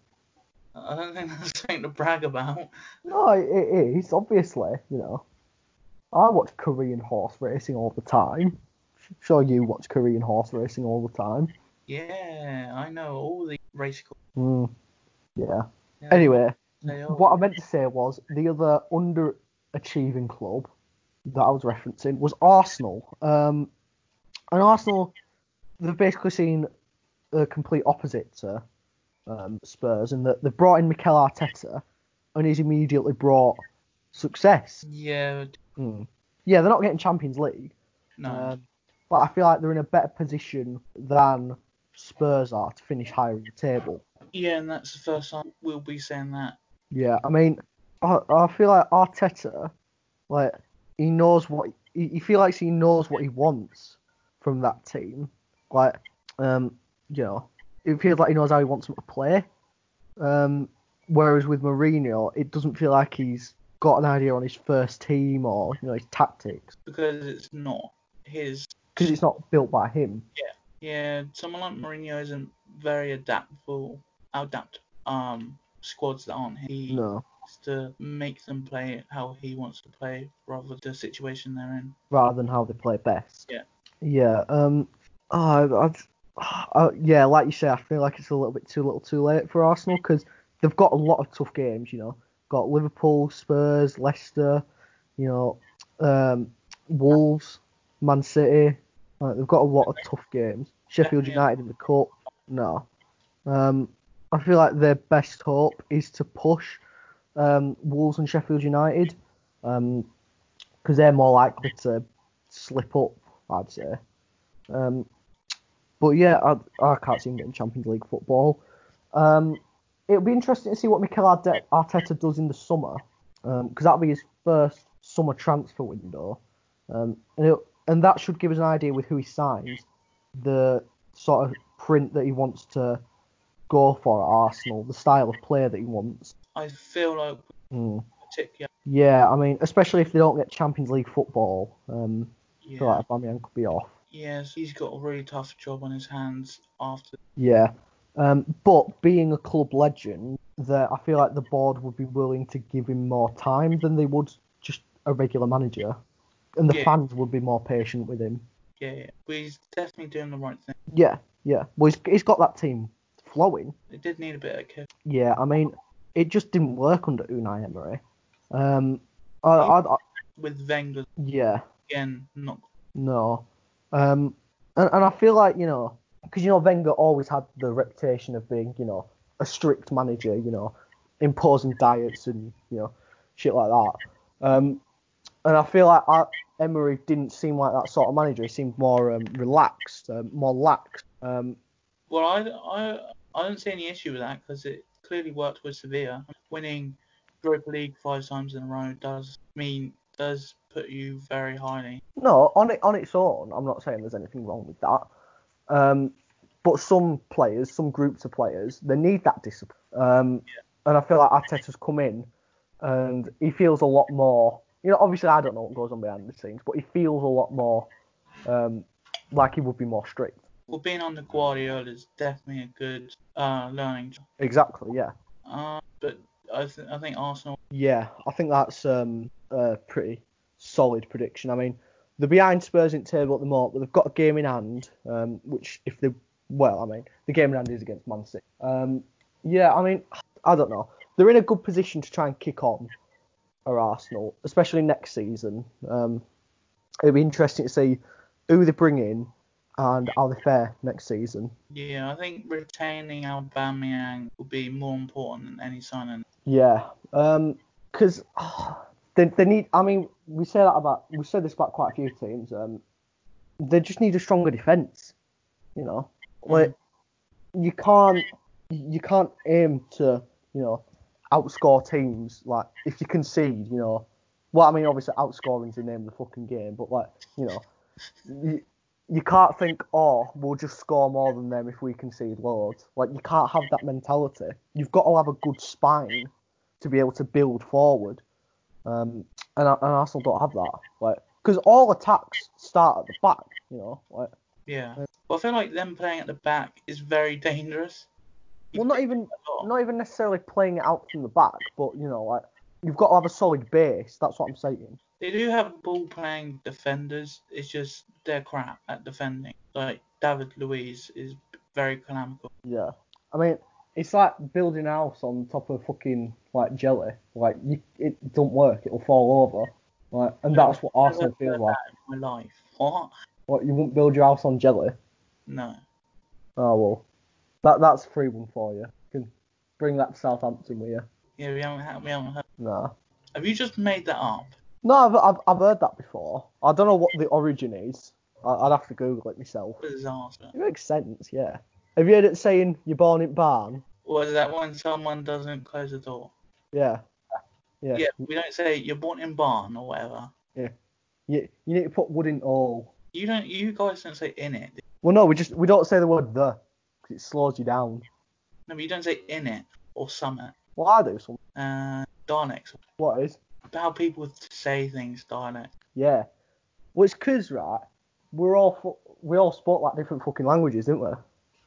I don't think that's something to brag about. no, it, it is obviously. You know, I watch Korean horse racing all the time. Sure, you watch Korean horse racing all the time. Yeah, I know all the race cars. Mm, yeah. Yeah, Anyway, what I meant to say was the other underachieving club that I was referencing was Arsenal. Um, and Arsenal, they've basically seen the complete opposite to um, Spurs in that they've brought in Mikel Arteta and he's immediately brought success. Yeah, Mm. Yeah, they're not getting Champions League, no. um, but I feel like they're in a better position than Spurs are to finish higher in the table. yeah, and that's the first time we'll be saying that. Yeah, I mean, I, I feel like Arteta, like he knows what he, he feel like he knows what he wants from that team. Like, um, you know, it feels like he knows how he wants them to play. Um, whereas with Mourinho, it doesn't feel like he's got an idea on his first team or you know his tactics because it's not his. because it's not built by him. Yeah, someone like Mourinho isn't very adaptable. Adapt um squads that aren't he No, to make them play how he wants to play rather than the situation they're in. rather than how they play best. Yeah. Yeah. Um. Oh, I'd, uh, yeah, like you say, I feel like it's a little bit too little, too late for Arsenal because they've got a lot of tough games. You know, got Liverpool, Spurs, Leicester, you know, um, Wolves, Man City. Like, they've got a lot of tough games. Sheffield United in the cup. No. Um. I feel like their best hope is to push um, Wolves and Sheffield United. Um, because they're more likely to slip up, I'd say. Um, but yeah, I, I can't see him getting Champions League football. Um, it'll be interesting to see what Mikel Arteta does in the summer, because that'll be his first summer transfer window, um, and it'll, and that should give us an idea with who he signs, the sort of print that he wants to go for at Arsenal, the style of player that he wants. I feel like Hmm. particularly Yeah, I mean, especially if they don't get Champions League football, um, I yeah, feel like Aubameyang could be off. yes, he's got a really tough job on his hands after Yeah, um, but being a club legend, that I feel like the board would be willing to give him more time than they would just a regular manager, and the Yeah. fans would be more patient with him. yeah, yeah. But he's definitely doing the right thing. Yeah, yeah. Well, he's, he's got that team flowing. It did need a bit of kick. Yeah, I mean, it just didn't work under Unai Emery. Um, I, I, I, with Wenger yeah, again not No. Um, and, and I feel like, you know, because, you know, Wenger always had the reputation of being, you know, a strict manager, you know, imposing diets and, you know, shit like that. Um, and I feel like I, Emery didn't seem like that sort of manager. He seemed more um, relaxed, um, more lax. Um, well I I I don't see any issue with that because it clearly worked with Sevilla winning Europa League five times in a row does mean does put you very highly no, on it on its own, I'm not saying there's anything wrong with that. Um, but some players, some groups of players, they need that discipline. Um, And I feel like Arteta's come in and he feels a lot more. You know, obviously I don't know what goes on behind the scenes, but he feels a lot more um, like he would be more strict. well being under Guardiola is definitely a good uh, learning job. Exactly. Yeah. uh, but I th- I think Arsenal Yeah, I think that's um, a pretty solid prediction. I mean, they're behind Spurs in table at the moment, but they've got a game in hand, um, which if they, well, I mean, the game in hand is against Man City. Um, yeah, I mean, I don't know. They're in a good position to try and kick on, are Arsenal, especially next season. Um, it'll be interesting to see who they bring in and are they fair next season. yeah I think retaining Aubameyang will be more important than any signing Yeah, because <sighs> they, they need. I mean, we say that about we said this about quite a few teams. Um, they just need a stronger defense. You know, like you can't you can't aim to you know outscore teams. Like if you concede, you know, Well, I mean, obviously outscoring's the name of the fucking game, but like, you know, you, you can't think, oh, we'll just score more than them if we concede loads. Like, you can't have that mentality. You've got to have a good spine to be able to build forward. Um, and, and Arsenal don't have that. Like, because all attacks start at the back, you know. Like, Yeah. But I feel like them playing at the back is very dangerous. Well, not even not even necessarily playing it out from the back, but you know, like you've got to have a solid base. That's what I'm saying. They do have ball playing defenders. It's just they're crap at defending. Like David Luiz is very economical. Yeah. I mean, it's like building a house on top of fucking like jelly. Like you, it don't work. It'll fall over. Like, and that's what Arsenal feels like. my life. What? What you won't build your house on jelly? No. Oh well, that that's free one for you. You can bring that to Southampton with you. Yeah, we haven't had, we haven't heard. Nah. Have you just made that up? No, I've, I've I've heard that before. I don't know what the origin is. I, I'd have to Google it myself. Disaster. It makes sense, yeah. Have you heard it saying you're born in barn? Is that when someone doesn't close the door? Yeah. Yeah. Yeah, we don't say you're born in barn or whatever. Yeah. You, you need to put wood in all. You don't. You guys don't say in it. Well, no, we just we don't say the word the because it slows you down. No, but you don't say in it or summit. Well, I do some. Uh, dialects. What is? How people say things dialect. Yeah. Well, it's 'cause right, we're all fu- we all spoke like different fucking languages, didn't we?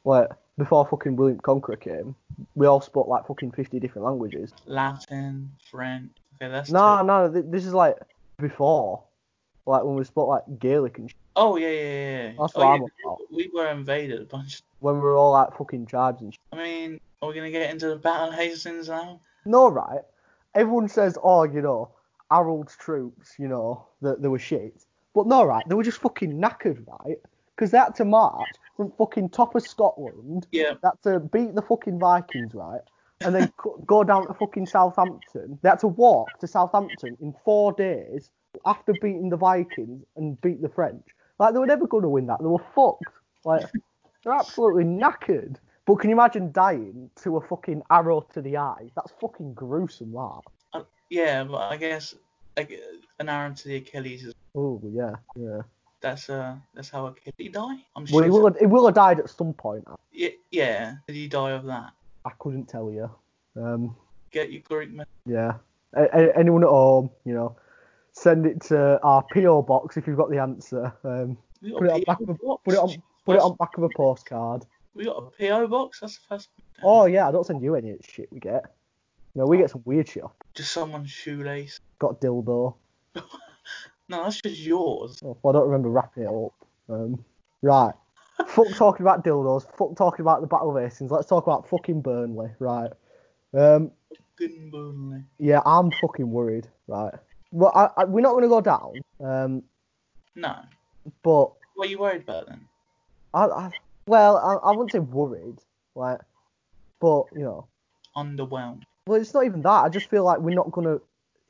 Like before fucking William Conqueror came, we all spoke like fucking fifty different languages. Latin, French. Okay, that's No, two. no, th- this is like before, like when we spoke like Gaelic and Oh yeah, yeah, yeah. That's oh, what yeah, I'm about. We were invaded a bunch. when we were all like fucking tribes and Shit. I mean, are we gonna get into the Battle of Hastings now? No, right? Everyone says, oh, you know, Harold's troops, you know, that they were shit. But no, right? They were just fucking knackered, right? Because they had to march from fucking top of Scotland. Yeah. They had to beat the fucking Vikings, right? And then go down to fucking Southampton. They had to walk to Southampton in four days after beating the Vikings and beat the French. Like, they were never going to win that. They were fucked. Like, they're absolutely knackered. But can you imagine dying to a fucking arrow to the eye? That's fucking gruesome, that. Uh, yeah, but I guess like an arrow to the Achilles is Oh, yeah, yeah. that's uh that's how Achilles died. I'm Well, sure. he will, have, he will have died at some point. Yeah, yeah. Did he die of that? I couldn't tell you. Um, Get your Greek myth. yeah. A- anyone at home, you know, send it to our PO box if you've got the answer. Um, put it on back of a, put it on put it on back of a postcard. We got a PO box. That's the first. Oh yeah, I don't send you any of the shit we get. No, we get some weird shit. Just someone's shoelace. <laughs> Got dildo. No, that's just yours. Oh, well, I don't remember wrapping it up. Um, right. fuck talking about dildos. Fuck talking about the Battle of Hastings. Let's talk about fucking Burnley. Right. Um, and Burnley. yeah, I'm fucking worried. Right. Well, I, I, we're not going to go down. Um, No. but What are you worried about then? I, I well, I, I wouldn't say worried. Like, but you know, Underwhelmed. well, it's not even that. I just feel like we're not going to.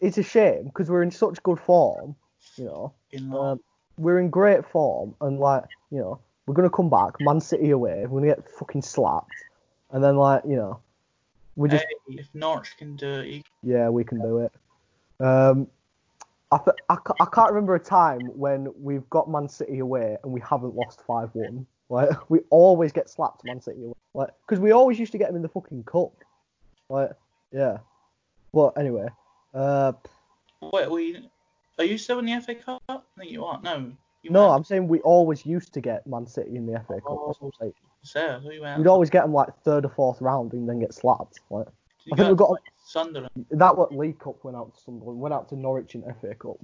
It's a shame because we're in such good form. You know. In. Um, we're in great form, and like, you know, we're gonna come back, Man City away, we're gonna get fucking slapped, and then like, you know, we just, hey, if Norwich can do it, you- yeah, we can do it. Um, I, th- I, ca- I can't remember a time when we've got Man City away and we haven't lost five one. Like, <laughs> we always get slapped Man City away, like, because we always used to get them in the fucking cup. Like, yeah. Well, anyway, uh, Wait, we are you still in the FA Cup? I think you are. No. You no, I'm saying we always used to get Man City in the FA Cup. I'm. So, who you We'd always get them like third or fourth round and then get slapped. Like I think we got- Sunderland. that. What League Cup went out to Sunderland, went out to Norwich in FA Cup.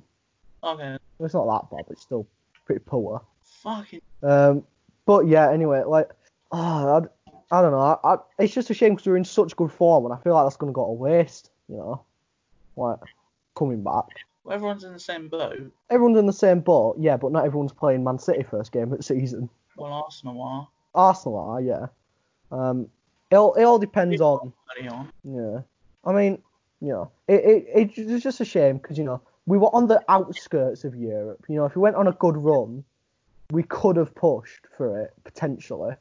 Okay. It's not that bad, but it's still pretty poor. Fucking. Um, but yeah, anyway, like, ah, I, I don't know. I, I, it's just a shame because we're in such good form, and I feel like that's gonna go to waste. You know, like coming back. Well, everyone's in the same boat. Everyone's in the same boat, yeah, but not everyone's playing Man City first game of the season. Well, Arsenal are. Arsenal are, yeah. Um, it all, it all depends on on. Yeah. I mean, you know, it, it, it's just a shame because, you know, we were on the outskirts of Europe. You know, if we went on a good run, we could have pushed for it, potentially.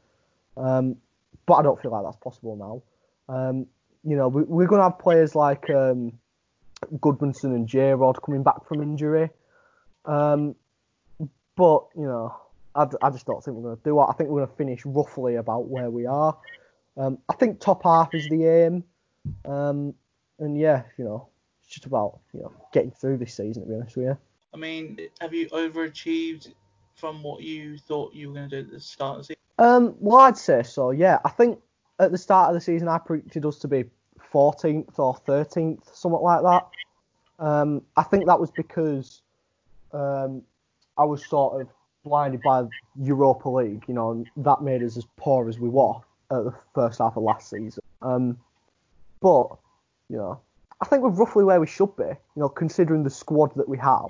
Um, but I don't feel like that's possible now. Um, you know, we, we're going to have players like, um, Gudmundsson and J Rod coming back from injury. Um, but you know, I, I just don't think we're going to do it. I think we're going to finish roughly about where we are. Um, I think top half is the aim. Um, and yeah, you know, it's just about you know getting through this season. To be honest with you. I mean, have you overachieved from what you thought you were going to do at the start of the season? Um, well, I'd say so. Yeah, I think at the start of the season I predicted us to be 14th or 13th, something like that. Um, I think that was because um, I was sort of blinded by Europa League. You know, and that made us as poor as we were at the first half of last season. Um, but you know, I think we're roughly where we should be. You know, considering the squad that we have.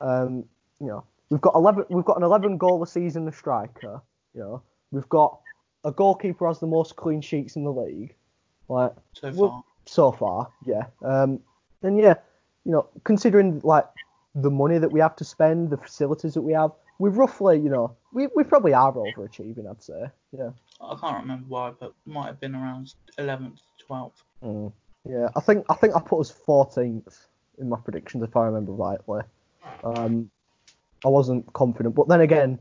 Um, you know, we've got 11. We've got an 11 goal a season of striker. You know, we've got a goalkeeper who has the most clean sheets in the league. Like So far, so far, yeah. Um, and yeah, you know, considering like the money that we have to spend, the facilities that we have, we roughly, you know, we, we probably are overachieving, I'd say. Yeah. I can't remember why, but might have been around 11th, 12th. Mm. Yeah, I think I think I put us 14th in my predictions if I remember rightly. Um, I wasn't confident, but then again,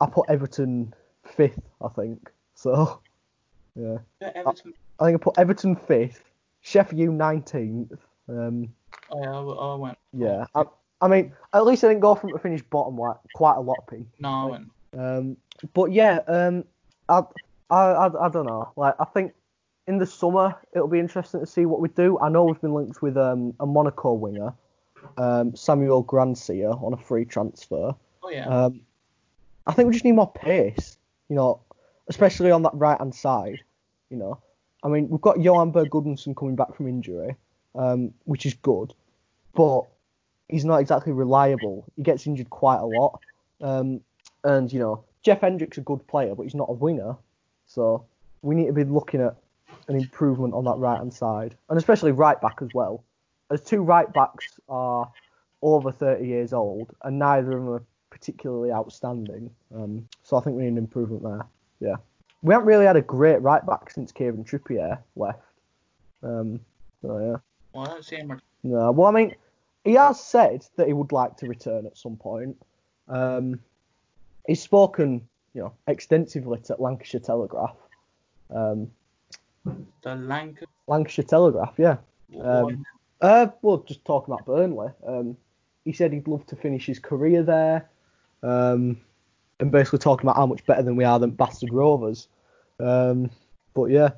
I put Everton fifth, I think. So, <laughs> yeah, Yeah, Everton. I think I put Everton fifth, Sheffield U 19th. Um, Oh, yeah, I, I went. Yeah, I, I mean, at least I didn't go from to finish bottom like quite a lot, P. No, I went. Um, but yeah, um, I, I, I, I don't know. Like, I think in the summer it'll be interesting to see what we do. I know we've been linked with um, a Monaco winger, um, Samuel Grandsir, on a free transfer. Oh, yeah. Um, I think we just need more pace, you know, especially on that right hand side. You know, I mean, we've got Johan Berg Gudmundsson coming back from injury, um, which is good, but he's not exactly reliable. He gets injured quite a lot, um, and you know, Jeff Hendrick's a good player, but he's not a winger, so we need to be looking at an improvement on that right hand side, and especially right back as well. As two right backs are over 30 years old, and neither of them are particularly outstanding. Um, so I think we need an improvement there. Yeah, we haven't really had a great right back since Kieran Trippier left. Um, so yeah, Well, I don't see him. no. Well, I mean, he has said that he would like to return at some point. Um, he's spoken, you know, extensively to Lancashire Telegraph. Um, The. Lancashire Telegraph, yeah. Um, Uh, well, just talking about Burnley. Um, he said he'd love to finish his career there. Um, and basically talking about how much better than we are than Bastard Rovers. Um, but yeah,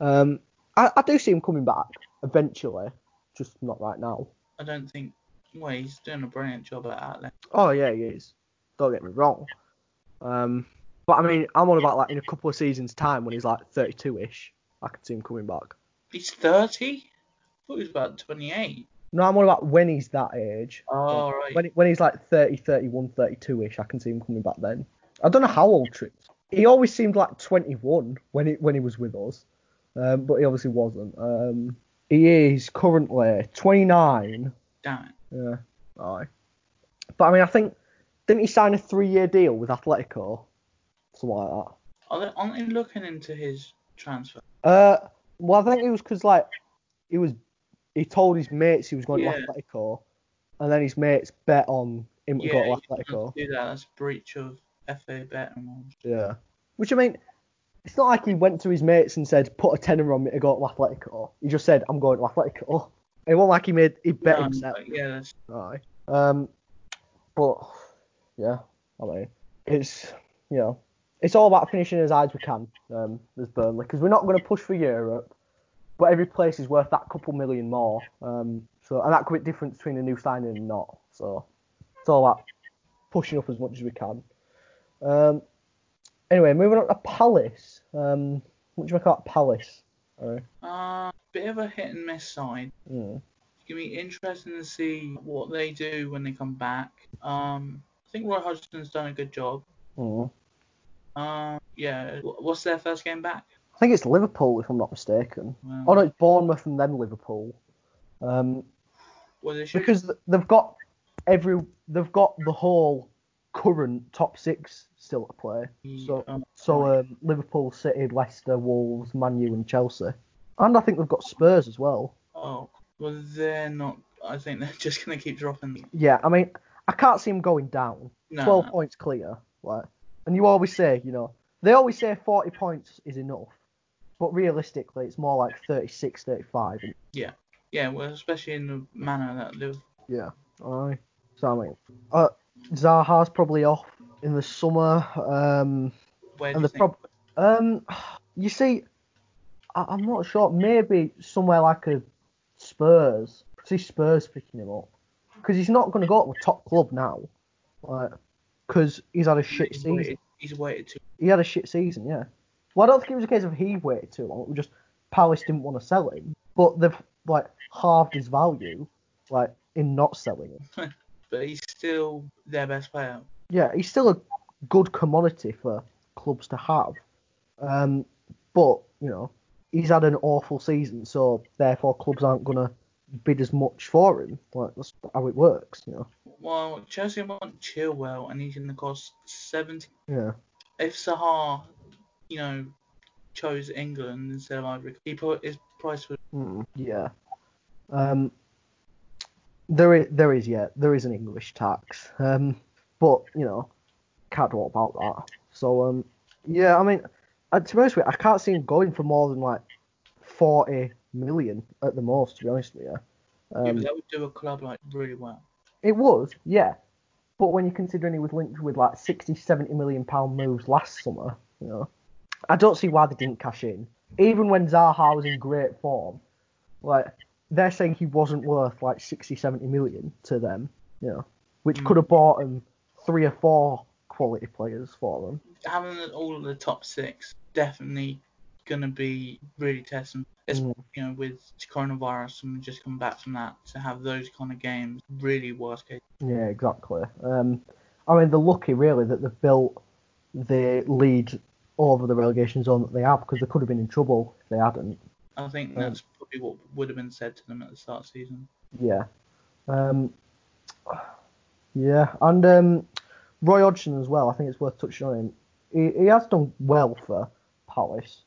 um, I, I do see him coming back eventually, just not right now. I don't think. Well, he's doing a brilliant job at Atlanta. Oh yeah, he is. Don't get me wrong. Um, but I mean, I'm on about like in a couple of seasons' time when he's like 32ish. I could see him coming back. He's 30? I thought he was about 28. No, I'm on about when he's that age. Oh, right. When, when he's like 30, 31, 32 ish, I can see him coming back then. I don't know how old Trips. He always seemed like 21 when he when he was with us, um, but he obviously wasn't. Um, he is currently 29. Damn it. Yeah, aye. But I mean, I think didn't he sign a three-year deal with Atletico, something like that? Are they, aren't they looking into his transfer? Uh, well, I think it was because like he was he told his mates he was going Yeah. to Atletico, and then his mates bet on him to Yeah, go to Atletico. do that. That's breach of FA bet and all. Yeah. Which I mean, it's not like he went to his mates and said, "Put a tenner on me to go to Atletico." He just said, "I'm going to Atletico." It wasn't like he made he bet No, himself. yeah, that's, Aye. Um, but yeah, I mean, it's you know, it's all about finishing as high as we can. Um, as Burnley, because we're not going to push for Europe, but every place is worth that couple million more. Um, so and that could be difference between a new signing and not. So it's all about pushing up as much as we can. Um, anyway, moving on to Palace. Um, what do you make about Palace? Alright. uh, bit of a hit and miss side. Mm. It's gonna be interesting to see what they do when they come back. Um, think Roy Hodgson's done a good job. Mm. Um, yeah. What's their first game back? I think it's Liverpool, if I'm not mistaken. Oh no, it's Bournemouth and then Liverpool. Um, well, they should. because they've got every, they've got the whole current top six still to play. So, um, so um, Liverpool, City, Leicester, Wolves, Man U, and Chelsea, and I think they've got Spurs as well. oh, Well, they're not. I think they're <laughs> just going to keep dropping. Yeah, I mean, I can't see him going down. No, 12 points clear. Like, and you always say, you know, they always say 40 points is enough. But realistically, it's more like 36, 35. And, Yeah, well, especially in the manner that they've. yeah. Aye. So, I mean, uh, Zaha's probably off in the summer. Um, Where do and you the think? prob- um, you see, I- I'm not sure. Maybe somewhere like a Spurs. See Spurs picking him up because he's not going to go to a top club now, like because he's had a shit he's season. waited, he's waited too. He had a shit season, yeah. Well, I don't think it was a case of he waited too long. It was just Palace didn't want to sell him, but they've like halved his value, like in not selling him. <laughs> But he's still their best player. Yeah, he's still a good commodity for clubs to have. Um, but you know, he's had an awful season, so therefore clubs aren't gonna bid as much for him. Like that's how it works, you know. Well, Chelsea want Chilwell, and he's going to cost 70. Yeah. If Zaha, you know, chose England instead of Ivory, he put his price would. Mm, yeah. Um, there is, there is, yeah, there is an English tax. Um, but you know, can't do about that. So um, yeah, I mean, uh, to be honest with you, I can't see him going for more than like forty million at the most. To be honest with you, yeah, um, but that would do a club like really well. it was, yeah. But when you're considering he was linked with like 60, 70 million pound moves last summer, you know, I don't see why they didn't cash in. Even when Zaha was in great form, like they're saying he wasn't worth like 60, 70 million to them, you know, which Mm. could have bought them three or four quality players for them. Having all of the top six definitely going to be really testing. It's, Mm. you know, with coronavirus and just come back from that to have those kind of games really worst case. Yeah, exactly. Um, I mean, they're lucky really that they've built the lead over the relegation zone that they have because they could have been in trouble if they hadn't. I think Um, that's probably what would have been said to them at the start of the season. Yeah. Um, yeah, and um, Roy Hodgson as well. I think it's worth touching on him. He, he has done well for Palace,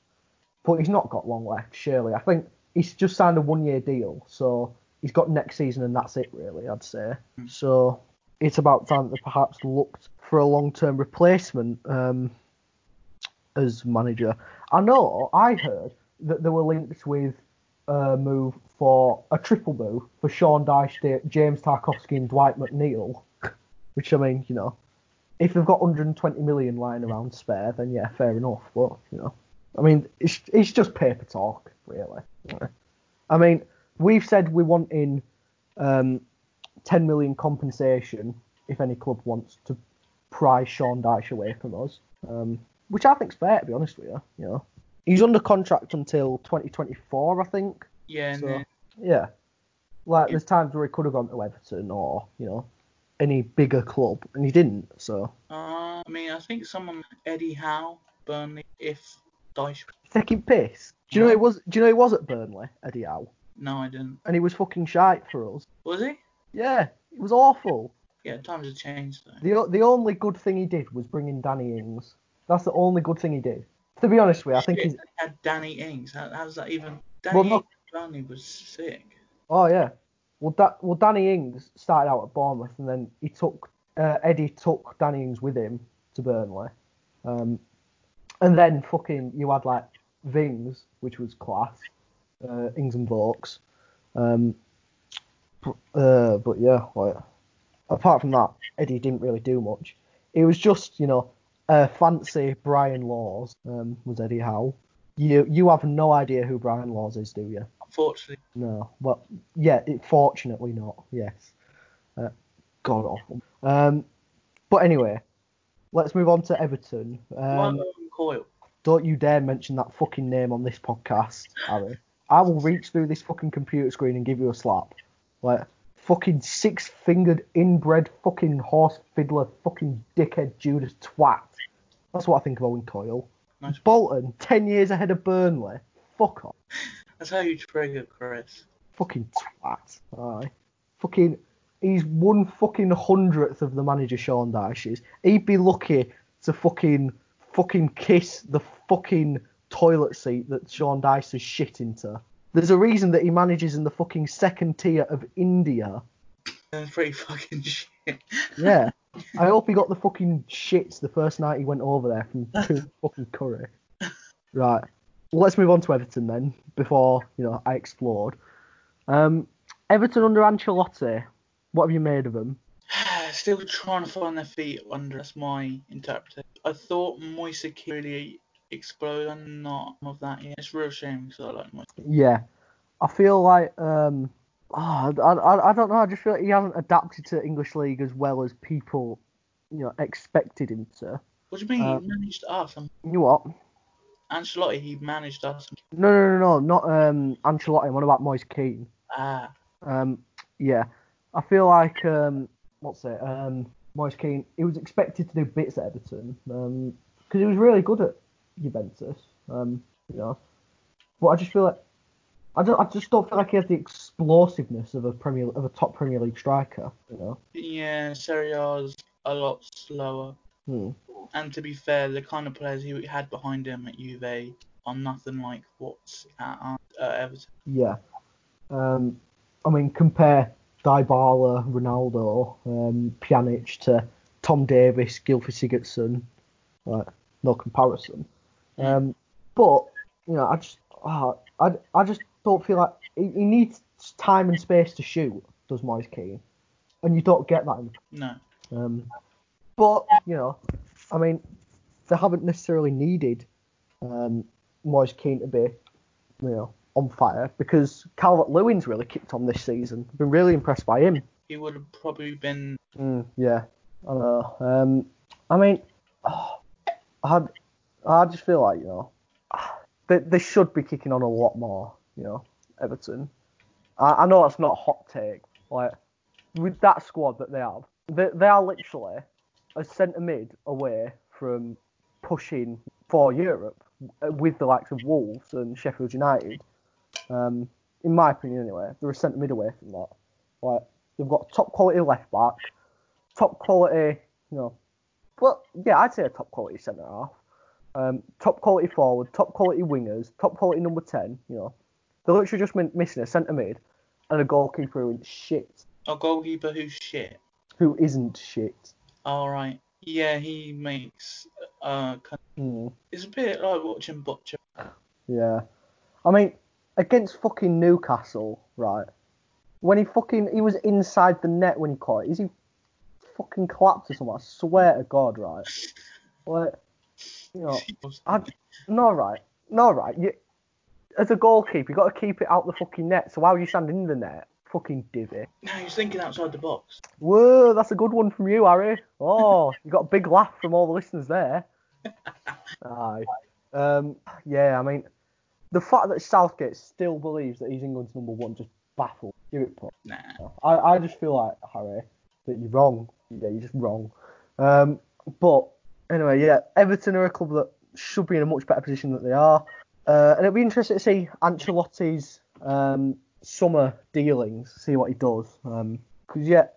but he's not got long left. Surely, I think he's just signed a one-year deal, so he's got next season and that's it. Really, I'd say. Hmm. So it's about time that perhaps looked for a long-term replacement um, as manager. I know I heard that there were links with a move for a triple move for Sean Dyche, James Tarkowski, and Dwight McNeil. Which I mean, you know, if they've got 120 million lying around spare, then yeah, fair enough. But you know, I mean, it's it's just paper talk, really. I mean, we've said we want in um, 10 million compensation if any club wants to pry Sean Dyche away from us, um, which I think's fair to be honest with you. You know, he's under contract until 2024, I think. Yeah, So- then Yeah. Like there's times where he could have gone to Everton or you know any bigger club, and he didn't. So Uh, I mean, I think someone Eddie Howe, Burnley, if Dyche. taking piss. Do you know he was? Do you know he was at Burnley, Eddie Howe, No, I didn't. and he was fucking shite for us. Was he? Yeah, it was awful. Yeah, times have changed though. The o- the only good thing he did was bring in Danny Ings. That's the only good thing he did. To be honest with you, I think Shit, he's. they had Danny Ings. How, how's that even? Danny Well, no- Ings at Burnley was sick. Oh yeah. Well, that well Danny Ings started out at Bournemouth, and then he took uh, Eddie took Danny Ings with him to Burnley, um, and then fucking you had like Vings, which was class, uh, Ings and Vokes, um, but, uh, but yeah, like apart from that, Eddie didn't really do much. It was just you know uh, fancy Brian Laws um, was Eddie Howe. You you have no idea who Brian Laws is, do you? Unfortunately, No. Well, yeah, it, fortunately not. Yes. Uh, God awful. Um, but anyway, let's move on to Everton. Um, Coyle. don't you dare mention that fucking name on this podcast, Harry. I will reach through this fucking computer screen and give you a slap. Like, fucking six fingered inbred fucking horse fiddler fucking dickhead Judas twat. That's what I think of Owen Coyle. Nice. Bolton, 10 years ahead of Burnley. Fuck off. That's how you trigger Chris. Fucking twat. Aye. Fucking. He's one fucking hundredth of the manager Sean Dyche is. He'd be lucky to fucking fucking kiss the fucking toilet seat that Sean Dyche has shit into. There's a reason that he manages in the fucking second tier of India. That's pretty fucking <laughs> shit. Yeah. I hope he got the fucking shits the first night he went over there from <laughs> fucking curry. Right. Let's move on to Everton then, before, you know, I explode. Um, Everton under Ancelotti, what have you made of them? <sighs> Still trying to find their feet under. That's my interpretation. I thought Moise Kean really exploded. I'm not of that yet. It's a real shame because I like Moise. Yeah. I feel like, um, oh, I, I, I don't know, I just feel like he hasn't adapted to English League as well as people, you know, expected him to. What do you mean? Uh, he managed us. Um, You what? Ancelotti, he managed us. No, no, no, no, not um, Ancelotti. What about Moise Kean? Ah, Um, yeah, I feel like um, what's it? Um, Moise Kean. He was expected to do bits at Everton because he was really good at Juventus. Um, you know, but I just feel like I just, I just don't feel like he has the explosiveness of a Premier of a top Premier League striker. You know. yeah, Serie A's a lot slower. Hmm. And to be fair, the kind of players he had behind him at Juve are nothing like what's at, uh, at Everton. Yeah. Um, I mean, compare Dybala, Ronaldo, um, Pjanic to Tom Davies, Gylfi Sigurdsson. Like, no comparison. Um, but you know, I just, ah, I, I just don't feel like he, he needs time and space to shoot. Does Moise Kean, and you don't get that. In, No. um, but you know, I mean, they haven't necessarily needed um, Moise Kean to be, you know, on fire because Calvert Lewin's really kicked on this season. I've been really impressed by him. He would have probably been. Mm, yeah, I know. Um, I mean, <sighs> I, I just feel like you know, <sighs> they, they should be kicking on a lot more. You know, Everton. I, I know that's not a hot take. Like with that squad that they have, they, they are literally a centre mid away from pushing for Europe uh, with the likes of Wolves and Sheffield United. Um, in my opinion, anyway, they're a centre mid away from that. Like they've got top quality left back, top quality, you know, well, yeah, I'd say a top quality centre half, um, top quality forward, top quality wingers, top quality number ten. You know, they're literally just min- missing a centre mid and a goalkeeper who is shit, A goalkeeper who's shit. who isn't shit. Alright. Yeah, he makes. Uh, kind Hmm. it's a bit like watching Butcher. Yeah. I mean, against fucking Newcastle, right? When he fucking he was inside the net when he caught it. Is he fucking collapsed or something? I swear to God, right? Like, you know, I no right, no right. You as a goalkeeper, you got to keep it out the fucking net. So why are you standing in the net? Fucking divvy. No, he's thinking outside the box. Whoa, that's a good one from you, Harry. Oh, you got a big laugh from all the listeners there. <laughs> Aye. Um, yeah, I mean, the fact that Southgate still believes that he's England's number one just baffles. Give it put. Nah. I, I just feel like Harry that you're wrong. Yeah, you're just wrong. Um, but anyway, yeah, Everton are a club that should be in a much better position than they are, uh, and it'll be interesting to see Ancelotti's um, summer dealings, see what he does. Because yeah,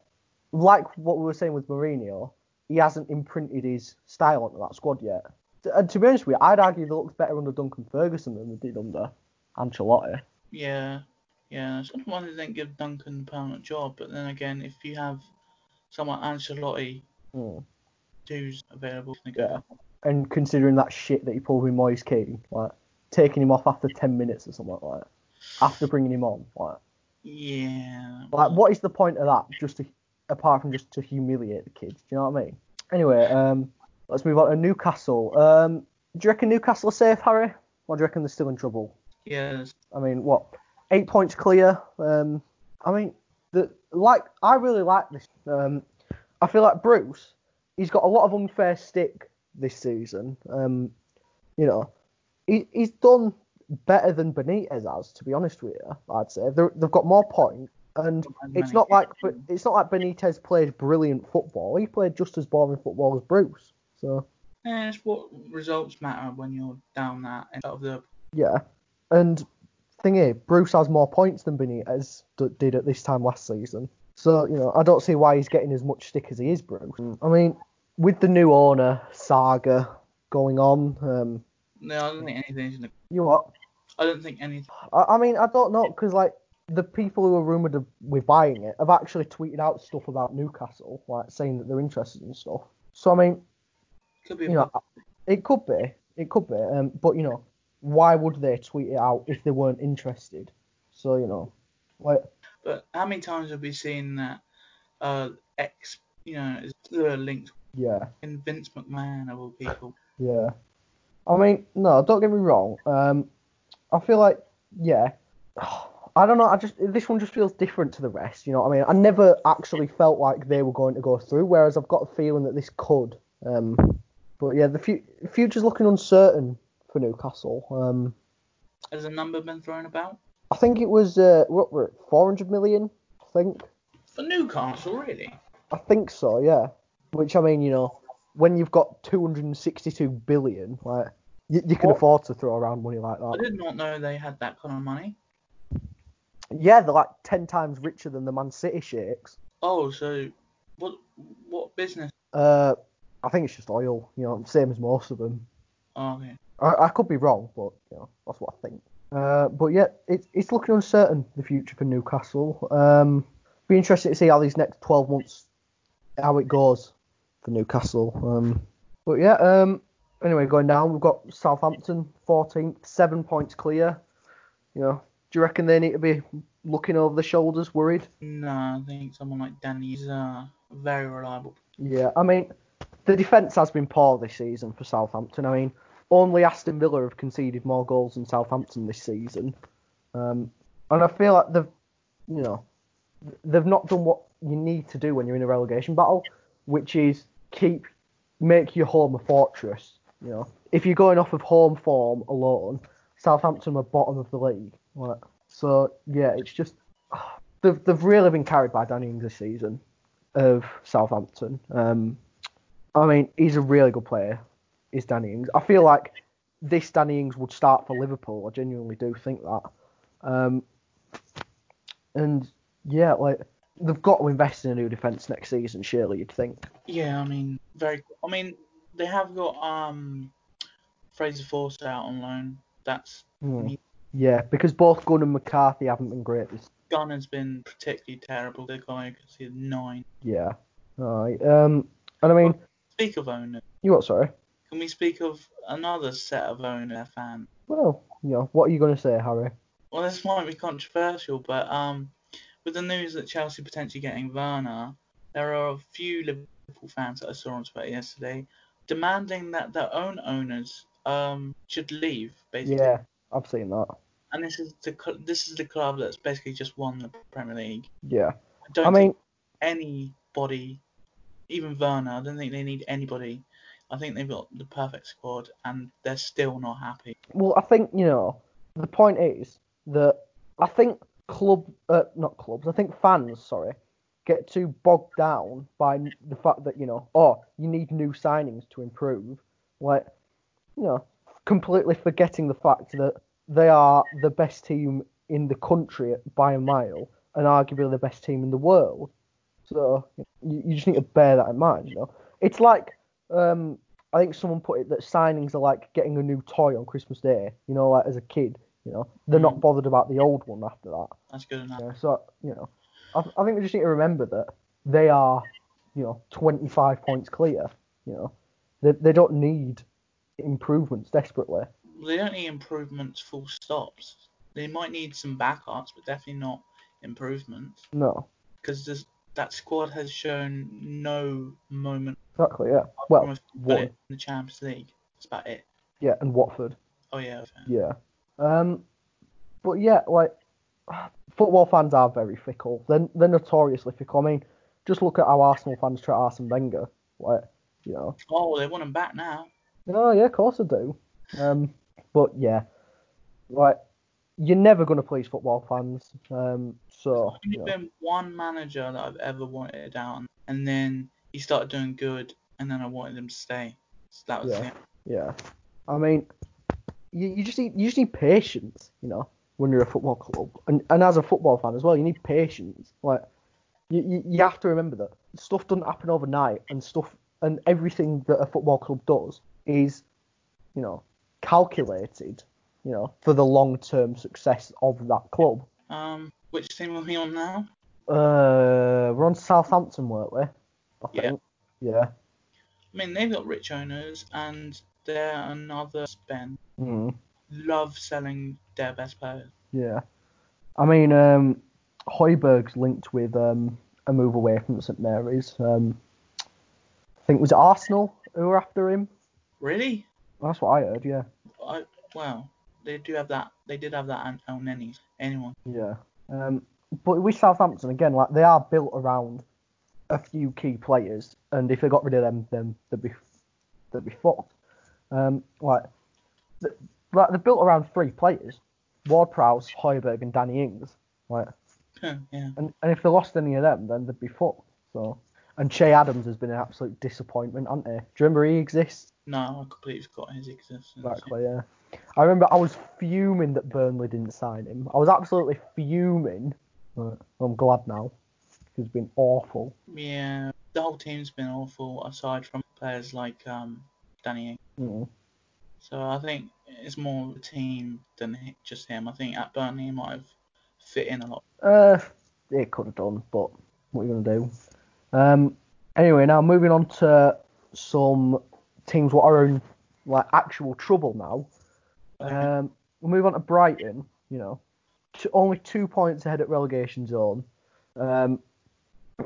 like what we were saying with Mourinho, he hasn't imprinted his style onto that squad yet. And to be honest with you, I'd argue they looked better under Duncan Ferguson than they did under Ancelotti. Yeah, yeah. Sometimes they didn't give Duncan a permanent job, but then again, if you have someone Ancelotti Hmm. who's available, to Yeah. go. And considering that shit that he pulled with Moise Kean, like taking him off after ten minutes or something like that, after bringing him on, like, Yeah. like what is the point of that? Just to, apart from just to humiliate the kids, do you know what I mean? Anyway, um, let's move on to Newcastle. Um, do you reckon Newcastle are safe, Harry? Or do you reckon they're still in trouble? Yes. I mean, what? Eight points clear. Um, I mean, the like I really like this. Um, I feel like Bruce, he's got a lot of unfair stick this season. Um, you know, he, he's done better than Benitez has, to be honest with you. I'd say They're, they've got more points, and it's not like it's not like Benitez played brilliant football. He played just as boring football as Bruce. So Yeah, it's what results matter when you're down that end of the. Yeah, and thing is, Bruce has more points than Benitez d- did at this time last season. So you know, I don't see why he's getting as much stick as he is, Bruce. I mean, with the new owner saga going on, um, No, I don't think anything's in the. you what? I don't think any. I, I mean, I don't know because like the people who are rumored of with buying it have actually tweeted out stuff about Newcastle, like saying that they're interested in stuff. So I mean, Could be. you know, it could be, it could be, um, but you know, why would they tweet it out if they weren't interested? So you know, like But how many times have we seen that uh, X, you know, is linked yeah, in Vince McMahon of all people? yeah. I mean, no, don't get me wrong. Um, I feel like, yeah, <sighs> I don't know. I just this one just feels different to the rest. You know what I mean? I never actually felt like they were going to go through, whereas I've got a feeling that this could. Um, but yeah, the fu- future's looking uncertain for Newcastle. Um, Has a number been thrown about I think it was uh, what were it, 400 million? I think. for Newcastle? Really? I think so. Yeah. Which I mean, you know, when you've got 262 billion, like you, you can What? afford to throw around money like that. I did not know they had that kind of money. Yeah, they're like 10 times richer than the Man City sheiks. Oh, so what? What business? Uh, I think it's just oil. You know, same as most of them. Oh, okay. I, I could be wrong, but you know, that's what I think. Uh, but yeah, it's it's looking uncertain the future for Newcastle. Um, be interested to see how these next 12 months how it goes for Newcastle. Um, but yeah, um, anyway, going down, we've got Southampton 14th, seven points clear. You know, do you reckon they need to be looking over the shoulders, worried? No, I think someone like Danny's uh, very reliable. Yeah, I mean, the defence has been poor this season for Southampton. I mean, only Aston Villa have conceded more goals than Southampton this season. Um, and I feel like they've, you know, they've not done what you need to do when you're in a relegation battle, which is keep, make your home a fortress. You know, if you're going off of home form alone, Southampton are bottom of the league. So yeah, it's just <sighs> they've they've really been carried by Danny Ings this season of Southampton. Um, I mean, he's a really good player, is Danny Ings. I feel like this Danny Ings would start for Liverpool. I genuinely do think that. Um, and yeah, like they've got to invest in a new defence next season. Surely you'd think. Yeah, I mean, very. I mean, they have got um Fraser Forster out on loan. That's Hmm. Yeah, because both Gunn and McCarthy haven't been great. This, Gunn has been particularly terrible. The guy because he had nine. yeah. Alright. Um, and I mean, Speak of owner, you what? Sorry. can we speak of another set of owner fans? Well, you know, what are you going to say, Harry? Well, this might be controversial, but um, with the news that Chelsea potentially getting Werner, there are a few Liverpool fans that I saw on Twitter yesterday demanding that their own owners um should leave, basically. Yeah, I've seen that. And this is the this is the club that's basically just won the Premier League. Yeah. I don't I mean, think anybody, even Werner, I don't think they need anybody. I think they've got the perfect squad, and they're still not happy. Well, I think you know the point is that I think club, uh, not clubs, I think fans, sorry, get too bogged down by the fact that you know, oh, you need new signings to improve. Like, you know, completely forgetting the fact that they are the best team in the country by a mile and arguably the best team in the world. So you, you just need to bear that in mind. You know, it's like um, I think someone put it that signings are like getting a new toy on Christmas Day. You know, like as a kid, you know, they're not Mm. bothered about the old one after that. That's good enough. Yeah, so you know, I, I think we just need to remember that they are, you know, 25 points clear. You know, they they don't need improvements desperately. They don't need improvements, full stops. They might need some backups, but definitely not improvements. No, Because that squad has shown no moment exactly. Yeah. Well, in the Champions League. That's about it. yeah, and Watford. Oh yeah. Yeah. Um, but yeah, like football fans are very fickle. They're, they're notoriously fickle. I mean, just look at how Arsenal fans treat Arsene Wenger. Like, you know. Oh, they want him back now. Oh yeah, of course I do. Um, but yeah, like you're never gonna please football fans. Um, so There's you only know, been one manager that I've ever wanted down, and then he started doing good, and then I wanted him to stay. So that was Yeah. it. yeah. I mean, you, you just need you just need patience. You know, when you're a football club, and and as a football fan as well, you need patience. Like, you you, you have to remember that stuff doesn't happen overnight, and stuff and everything that a football club does is, you know, calculated. You know, for the long-term success of that club. Um, which team are we on now? Uh, we're on Southampton, weren't we? I Yeah. think. Yeah. I mean, they've got rich owners, and they're another spend. Mm. Love selling their best players. Yeah. I mean, um, Højbjerg's linked with um, a move away from St Mary's. Um, I think it was Arsenal who were after him. Really? That's what I heard. Yeah. I wow. They do have that. They did have that on Neni. Anyone? Yeah. Um, but with Southampton again, like they are built around a few key players, and if they got rid of them, then they'd be they'd be fucked. Um, like, th- like they're built around three players: Ward Prowse, Højbjerg, and Danny Ings. Like, yeah. and, and if they lost any of them, then they'd be fucked. So, and Che Adams has been an absolute disappointment, hasn't he? Do you remember he exists? No, I completely forgot his existence. Exactly, yeah. I remember I was fuming that Burnley didn't sign him. I was absolutely fuming. But I'm glad now. He's been awful. Yeah, the whole team's been awful aside from players like um Danny. Mm. So I think it's more the team than just him. I think at Burnley he might have fit in a lot. Uh, it could have done, but what are you gonna do? Um. Anyway, now moving on to some teams what are in like actual trouble now. Um, we'll move on to Brighton. You know, t- only two points ahead at relegation zone. Um,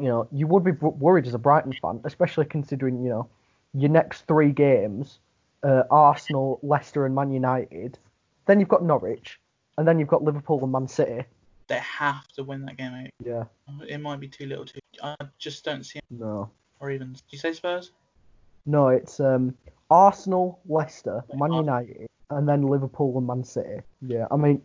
you know, you would be w- worried as a Brighton fan, especially considering you know your next three games: uh, Arsenal, Leicester, and Man United. Then you've got Norwich, and then you've got Liverpool and Man City. They have to win that game. Yeah. It might be too little too. I just don't see No. or even. Did you say Spurs? No, it's um Arsenal, Leicester, Man Ar- United, and then Liverpool and Man City. Yeah, I mean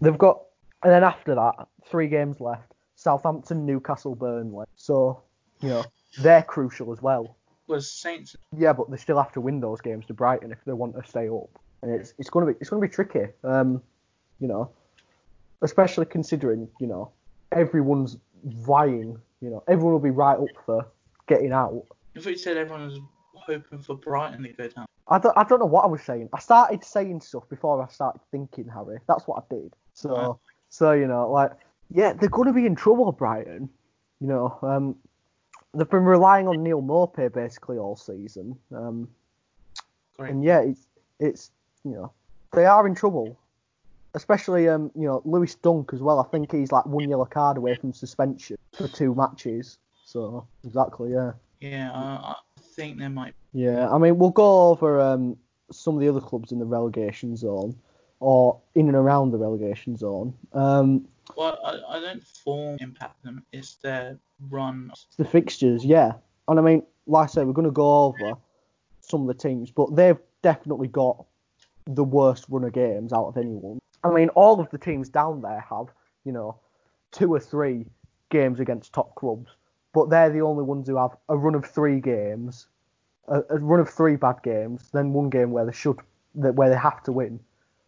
they've got and then after that, three games left. Southampton, Newcastle, Burnley. So, you know, they're crucial as well. Was Saints? Yeah, but they still have to win those games to Brighton if they want to stay up. And it's it's gonna be it's gonna be tricky. Um, you know. Especially considering, you know, everyone's vying, you know, everyone will be right up for getting out. If we said everyone was hoping for Brighton to go down. I don't, I don't know what I was saying. I started saying stuff before I started thinking, Harry. That's what I did. So, so you know, like, yeah, they're going to be in trouble, Brighton. You know, um, they've been relying on Neal Maupay basically all season. Um, Great. and yeah, it's, it's, you know, they are in trouble. Especially, um, you know, Lewis Dunk as well. I think he's like one yellow card away from suspension for two matches. So, exactly, yeah. Yeah, uh, I think there might. Yeah, I mean, we'll go over um, some of the other clubs in the relegation zone or in and around the relegation zone. Um, Well, I, I don't form impact them. It's their run. the fixtures, yeah. And I mean, like I said, we're going to go over some of the teams, but they've definitely got the worst run of games out of anyone. I mean, all of the teams down there have, you know, two or three games against top clubs, but they're the only ones who have a run of three games, a, a run of three bad games, then one game where they should, that where they have to win,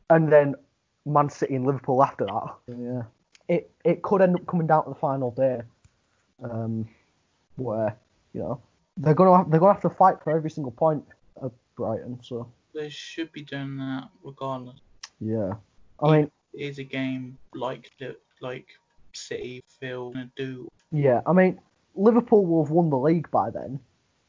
and then Man City and Liverpool after that. Yeah, it it could end up coming down to the final day, um, where you know they're gonna have, they're gonna have to fight for every single point of Brighton. So They should be doing that regardless. yeah, I mean. It is a game like the- like City feel gonna do. Yeah, I mean, Liverpool will have won the league by then,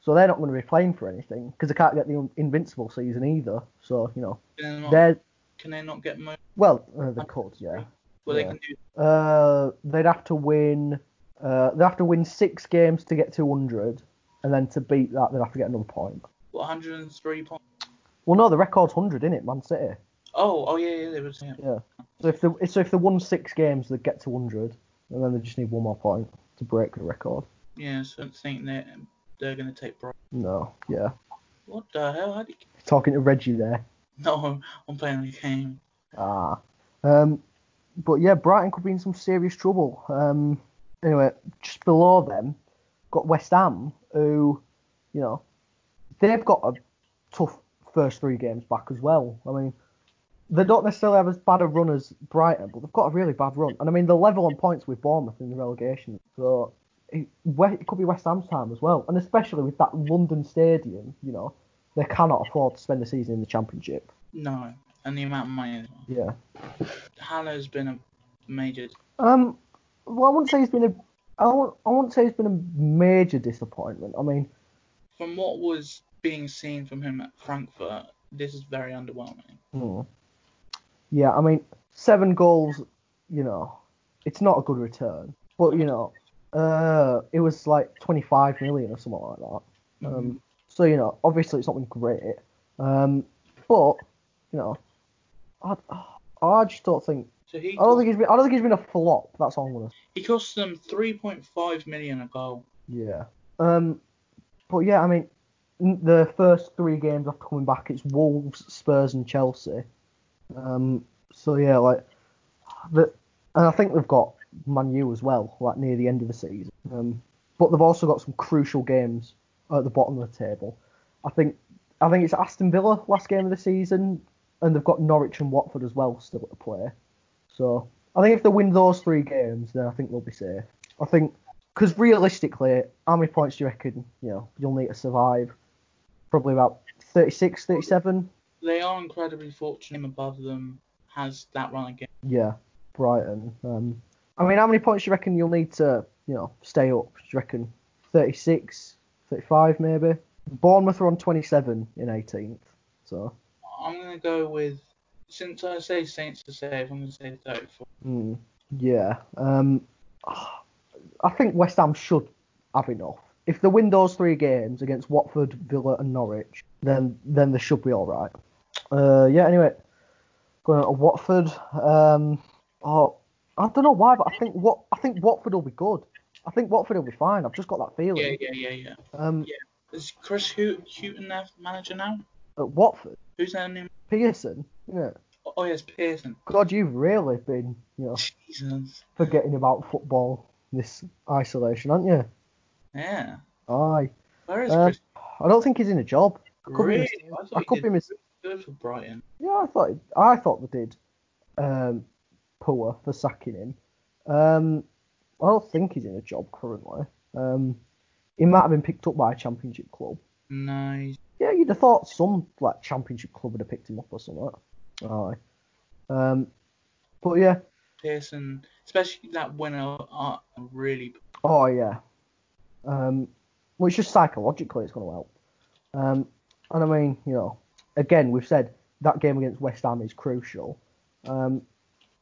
so they're not going to be playing for anything because they can't get the invincible season either. So you know, Can they not, they're can they not get mo? well, uh, they could, yeah. Well, they can do. Uh, they'd have to win. Uh, they have to win six games to get to 100, and then to beat that, they'd have to get another point. What 103 points? Well, no, the record's 100, isn't it, Man City? Oh, oh yeah, yeah, was. Yeah. Yeah. So if they so if they won six games, they'd get to 100, and then they just need one more point to break the record. Yeah, so I don't think they they're gonna take Brighton. No, yeah. What the hell? How do you... Talking to Reggie there. No, I'm playing the game. Ah. Um, but yeah, Brighton could be in some serious trouble. Um, anyway, just below them, got West Ham, who, you know, they've got a tough first three games back as well. I mean, they don't necessarily have as bad a run as Brighton, but they've got a really bad run. And I mean, they're level on points with Bournemouth in the relegation. So it, it could be West Ham's time as well. And especially with that London stadium, you know, they cannot afford to spend the season in the Championship. No, and the amount of money. as well. Yeah. Haller's been a major. Um. Well, I wouldn't say he's been a. I wouldn't, I wouldn't say he's been a major disappointment. I mean, From what was being seen from him at Frankfurt, this is very underwhelming. hmm. yeah. I mean, seven goals. You know, it's not a good return. But you know, uh, it was like 25 million or something like that. Um. So you know, obviously it's not been great. Um. But you know, I, I just don't think. So he I don't think he's been. I don't think he's been a flop. That's all I'm gonna. he cost them 3.5 million a goal. Yeah. Um, but yeah, I mean, the first three games after coming back, it's Wolves, Spurs, and Chelsea. Um, so yeah, like, the, and I think they've got Man U as well, like near the end of the season. Um, but they've also got some crucial games at the bottom of the table. I think, I think it's Aston Villa last game of the season, and they've got Norwich and Watford as well still to play. So I think if they win those three games, then I think they'll be safe. I think because realistically, how many points do you reckon you know you'll need to survive? Probably about 36, 37. They are incredibly fortunate. Above them has that run again. Yeah, Brighton. Um, I mean, how many points do you reckon you'll need to you know stay up? Do you reckon 36, 35 maybe? Bournemouth are on 27 in 18th. So I'm gonna go with since I say Saints to save, I'm gonna say 34. mm, yeah. Um, <sighs> I think West Ham should have enough. If they win those three games against Watford, Villa, and Norwich, then then they should be all right. Uh, yeah. Anyway, going on to Watford. Um, oh, I don't know why, but I think what I think Watford will be good. I think Watford will be fine. I've just got that feeling. Yeah, yeah, yeah, yeah. Um, Is Chris Hu- Hughton their manager now? at Watford, Who's their new? Pearson. Yeah. Oh yes, Pearson. God, you've really been, you know, Jesus. forgetting about football this isolation, aren't you? Yeah. Aye. Where is Uh, Chris? I don't think he's in a job. I could be Really? mistaken. I I he could be mis- good for Brighton. Yeah, I thought I thought they did um, poor for sacking him. Um, I don't think he's in a job currently. Um, he might have been picked up by a championship club. Nice. Yeah, you'd have thought some like championship club would have picked him up or something. Aye. Um, but yeah, Pearson, especially that winner, are really. oh yeah. Um, well, it's just psychologically it's going to help. Um, and I mean, you know, again, we've said that game against West Ham is crucial. Um,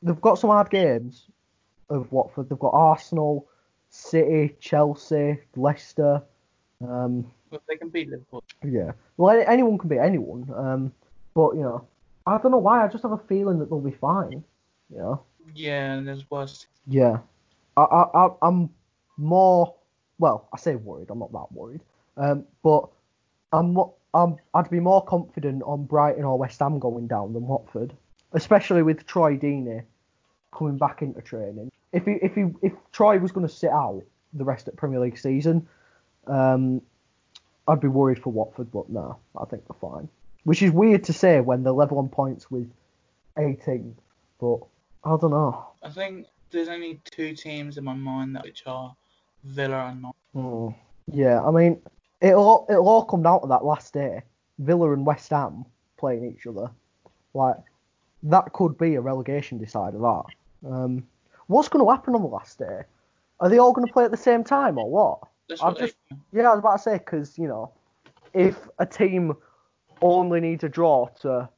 they've got some hard games of Watford. They've got Arsenal, City, Chelsea, Leicester. Um, But they can beat Liverpool. yeah. Well, anyone can beat anyone. Um, but you know, I don't know why. I just have a feeling that they'll be fine. You know. Yeah, and there's worse. Yeah. I, I, I I'm more. Well, I say worried. I'm not that worried. Um, but I'm. I'm. I'd be more confident on Brighton or West Ham going down than Watford, especially with Troy Deeney coming back into training. If he, if he, if Troy was going to sit out the rest of the Premier League season, um, I'd be worried for Watford. But no, I think they're fine. Which is weird to say when they're level on points with 18, but I don't know. I think there's only two teams in my mind that which are Villa and not. Hmm. Yeah, I mean, it'll all- it'll all come down to that last day. Villa and West Ham playing each other. Like that could be a relegation decider. That. Um, what's going to happen on the last day? Are they all going to play at the same time or what? That's I've what just- Yeah, I was about to say because you know, if a team only needs a draw to,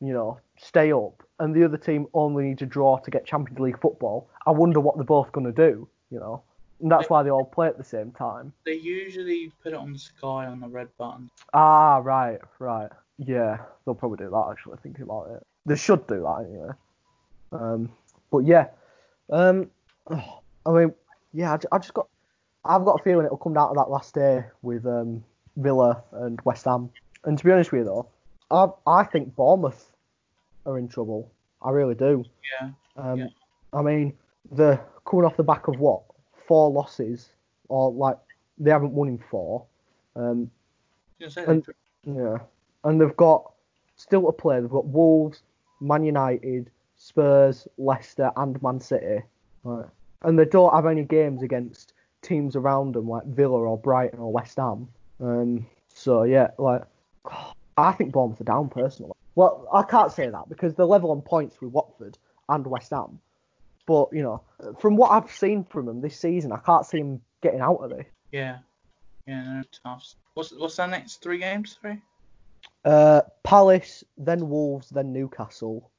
you know, stay up, and the other team only needs a draw to get Champions League football, I wonder what they're both going to do. You know, and that's why they all play at the same time. they usually put it on the sky on the red button. Ah, right, right. Yeah, they'll probably do that actually, thinking about it. They should do that anyway. Um, but yeah, um, I mean, yeah, I, I, just got, I've got a feeling it'll come down to that last day with um, Villa and West Ham. And to be honest with you though, I, I think Bournemouth are in trouble. I really do. Yeah. Um, Yeah. I mean, they're coming off the back of what four losses, or like they haven't won in four. Um, I was gonna say, And- yeah, and they've got still to play. They've got Wolves, Man United, Spurs, Leicester, and Man City. Right. And they don't have any games against teams around them like Villa or Brighton or West Ham. Um. So yeah, like <sighs> I think Bournemouth are down personally. Well, I can't say that because they're level on points with Watford and West Ham. But you know, from what I've seen from them this season, I can't see them getting out of it. Yeah. Yeah, no, tough. What's what's their next three games? Three. Uh, Palace, then Wolves, then Newcastle,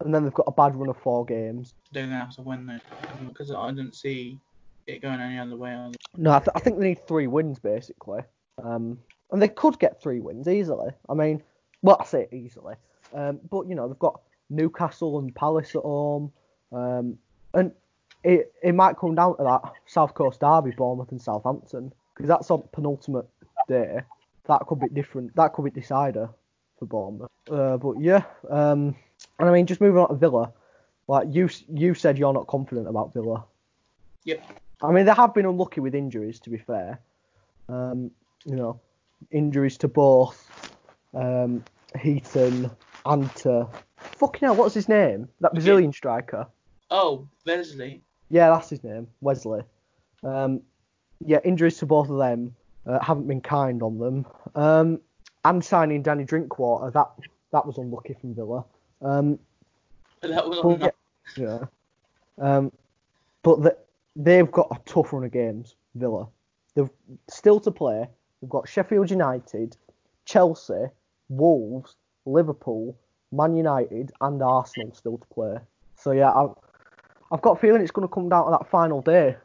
and then they've got a bad run of four games. They're gonna have to win though, because I didn't see it going any other way. either. No, I, th- I think they need three wins basically. Um, and they could get three wins easily. I mean, well, I say it easily. Um, but you know they've got Newcastle and Palace at home, um, and it it might come down to that South Coast derby, Bournemouth and Southampton, because that's on penultimate day. That could be different. That could be decider for Bournemouth. Uh, but yeah, um, and I mean just moving on to Villa, like you you said you're not confident about Villa. Yep. I mean, they have been unlucky with injuries, to be fair. Um, you know, injuries to both um, Heaton and to fucking hell, what's his name? That Brazilian striker. Oh, Wesley. Yeah, that's his name, Wesley. Um, yeah, injuries to both of them uh, haven't been kind on them. Um, and signing Danny Drinkwater, that that was unlucky from Villa. Um, But that was on yeah. Um, but the, they've got a tough run of games, Villa. They've still to play. They've got Sheffield United, Chelsea, Wolves, Liverpool, Man United, and Arsenal still to play. So yeah, I've, I've got a feeling it's going to come down to that final day.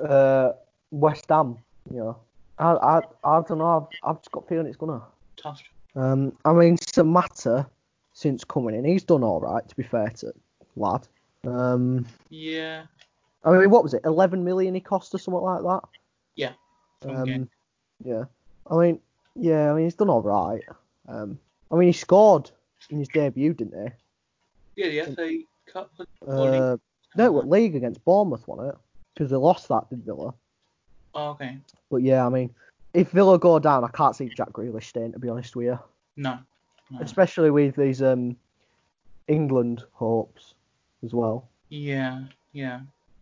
Uh, West Ham, you know. I, I, I don't know. I've, I've just got a feeling it's to. tough. Um, I mean, Samatta, since coming in, he's done all right. To be fair to lad. Um, Yeah. I mean, what was it? 11 million he cost or something like that. Yeah. Um, game. yeah. I mean, yeah. I mean, he's done all right. Um, I mean, he scored in his debut, didn't he? Yeah, the FA Cup. Uh, no, what league against Bournemouth, wasn't it? Because they lost that, did Villa? Oh, okay. But yeah, I mean, if Villa go down, I can't see Jack Grealish staying. To be honest with you, No. no. especially with these um England hopes as well. Yeah. Yeah.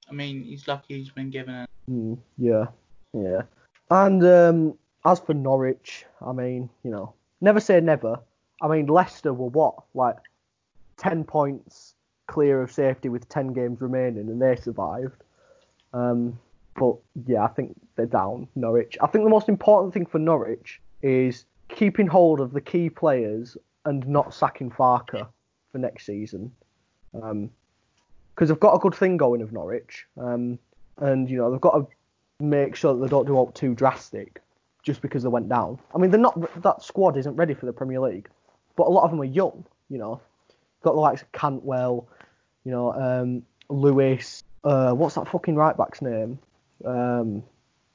I mean, he's lucky he's been given it. Mm, yeah, yeah. And um, as for Norwich, I mean, you know, never say never. I mean, Leicester were what, like, 10 points clear of safety with 10 games remaining, and they survived. Um, but yeah, I think they're down, Norwich. I think the most important thing for Norwich is keeping hold of the key players and not sacking Farke for next season. Um, because they've got a good thing going of Norwich. Um, and you know they've got to make sure that they don't do out too drastic just because they went down. I mean, they're not that squad isn't ready for the Premier League, but a lot of them are young. You know, got the likes of Cantwell, you know, um, Lewis. Uh, what's that fucking right back's name? Um,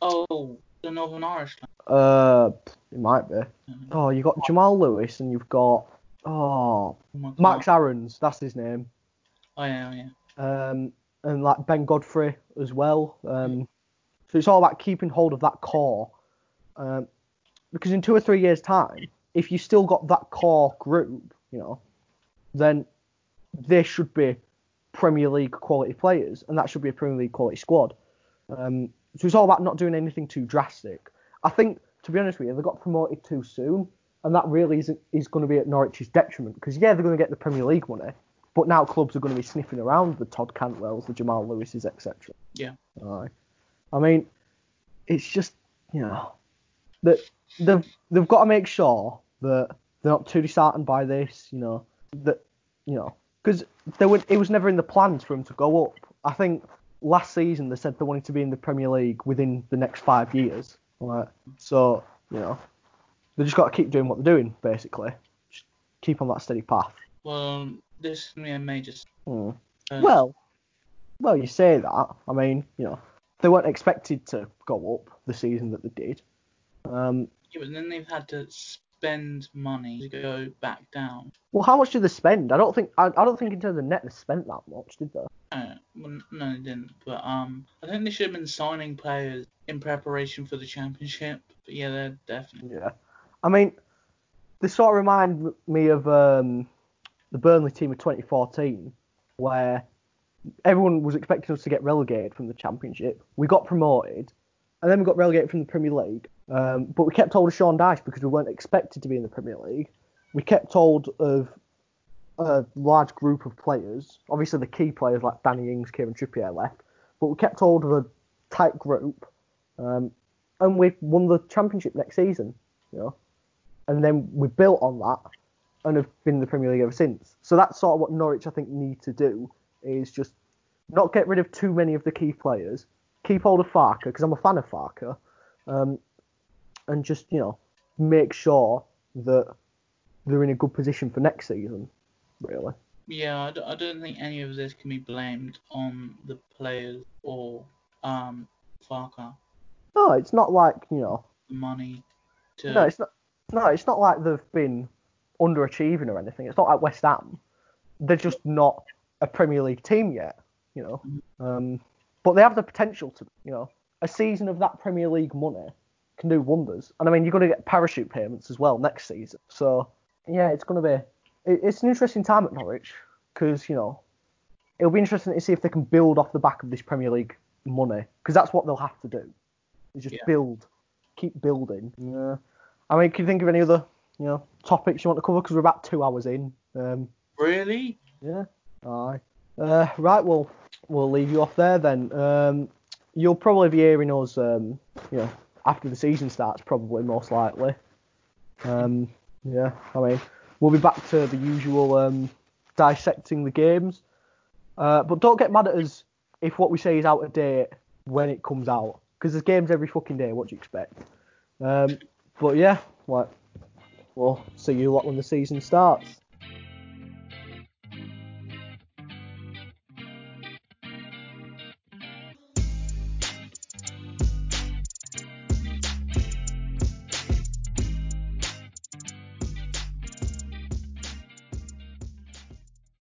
Oh, the Northern Irish. uh, it might be. Mhm. Oh, you got Jamal Lewis and you've got oh Oh. Max Aarons. That's his name. Oh yeah, yeah. um, and like Ben Godfrey as well. Um, so it's all about keeping hold of that core, um, because in two or three years' time, if you still got that core group, you know, then they should be Premier League quality players, and that should be a Premier League quality squad. Um, so it's all about not doing anything too drastic. I think, to be honest with you, they got promoted too soon, and that really is is going to be at Norwich's detriment. Because yeah, they're going to get the Premier League money, but now clubs are going to be sniffing around the Todd Cantwells, the Jamal Lewises, etc. Yeah. I mean, it's just you know that they've they've got to make sure that they're not too disheartened by this. You know that you know because there were it was never in the plans for them to go up. I think last season they said they wanted to be in the Premier League within the next five years. Right. So you know they just got to keep doing what they're doing basically. Just keep on that steady path. Well, this is gonna be a major. s- Hmm. uh, Well, well, you say that. I mean, you know, they weren't expected to go up the season that they did. Um, yeah, but then they've had to spend money to go back down. well, how much did they spend? I don't think I, I don't think in terms of net they spent that much, did they? Uh, well, no, they didn't. But um, I think they should have been signing players in preparation for the championship. But yeah, they're definitely. Yeah. I mean, they sort of remind me of um, the Burnley team of 2014, where everyone was expecting us to get relegated from the Championship. We got promoted, and then we got relegated from the Premier League. Um, but we kept hold of Sean Dyche because we weren't expected to be in the Premier League. We kept hold of a large group of players. Obviously, the key players like Danny Ings, Kieran Trippier left, but we kept hold of a tight group, um, and we won the championship next season. You know, and then we built on that and have been in the Premier League ever since. So that's sort of what Norwich I think need to do is just not get rid of too many of the key players, keep hold of Farke because I'm a fan of Farke, um, and just you know make sure that they're in a good position for next season. Really. Yeah, I d- I don't think any of this can be blamed on the players or um Farke. No, it's not like you know. Money to No, it's not. No, it's not like they've been underachieving or anything. It's not like West Ham. They're just not a Premier League team yet, you know. Um, but they have the potential to, you know, a season of that Premier League money can do wonders. And I mean, you're going to get parachute payments as well next season. So yeah, it's going to be. It's an interesting time at Norwich because you know it'll be interesting to see if they can build off the back of this Premier League money because that's what they'll have to do. Is just Yeah. build, keep building. Yeah. I mean, can you think of any other you know topics you want to cover? Because we're about two hours in. Um, really. yeah. Aye. Uh, right. Well, we'll leave you off there then. Um, you'll probably be hearing us, um, you know, after the season starts, probably most likely. Um, yeah. I mean, we'll be back to the usual um, dissecting the games. Uh, but don't get mad at us if what we say is out of date when it comes out, because there's games every fucking day. What do you expect? Um, but yeah, like, we'll see you lot when the season starts.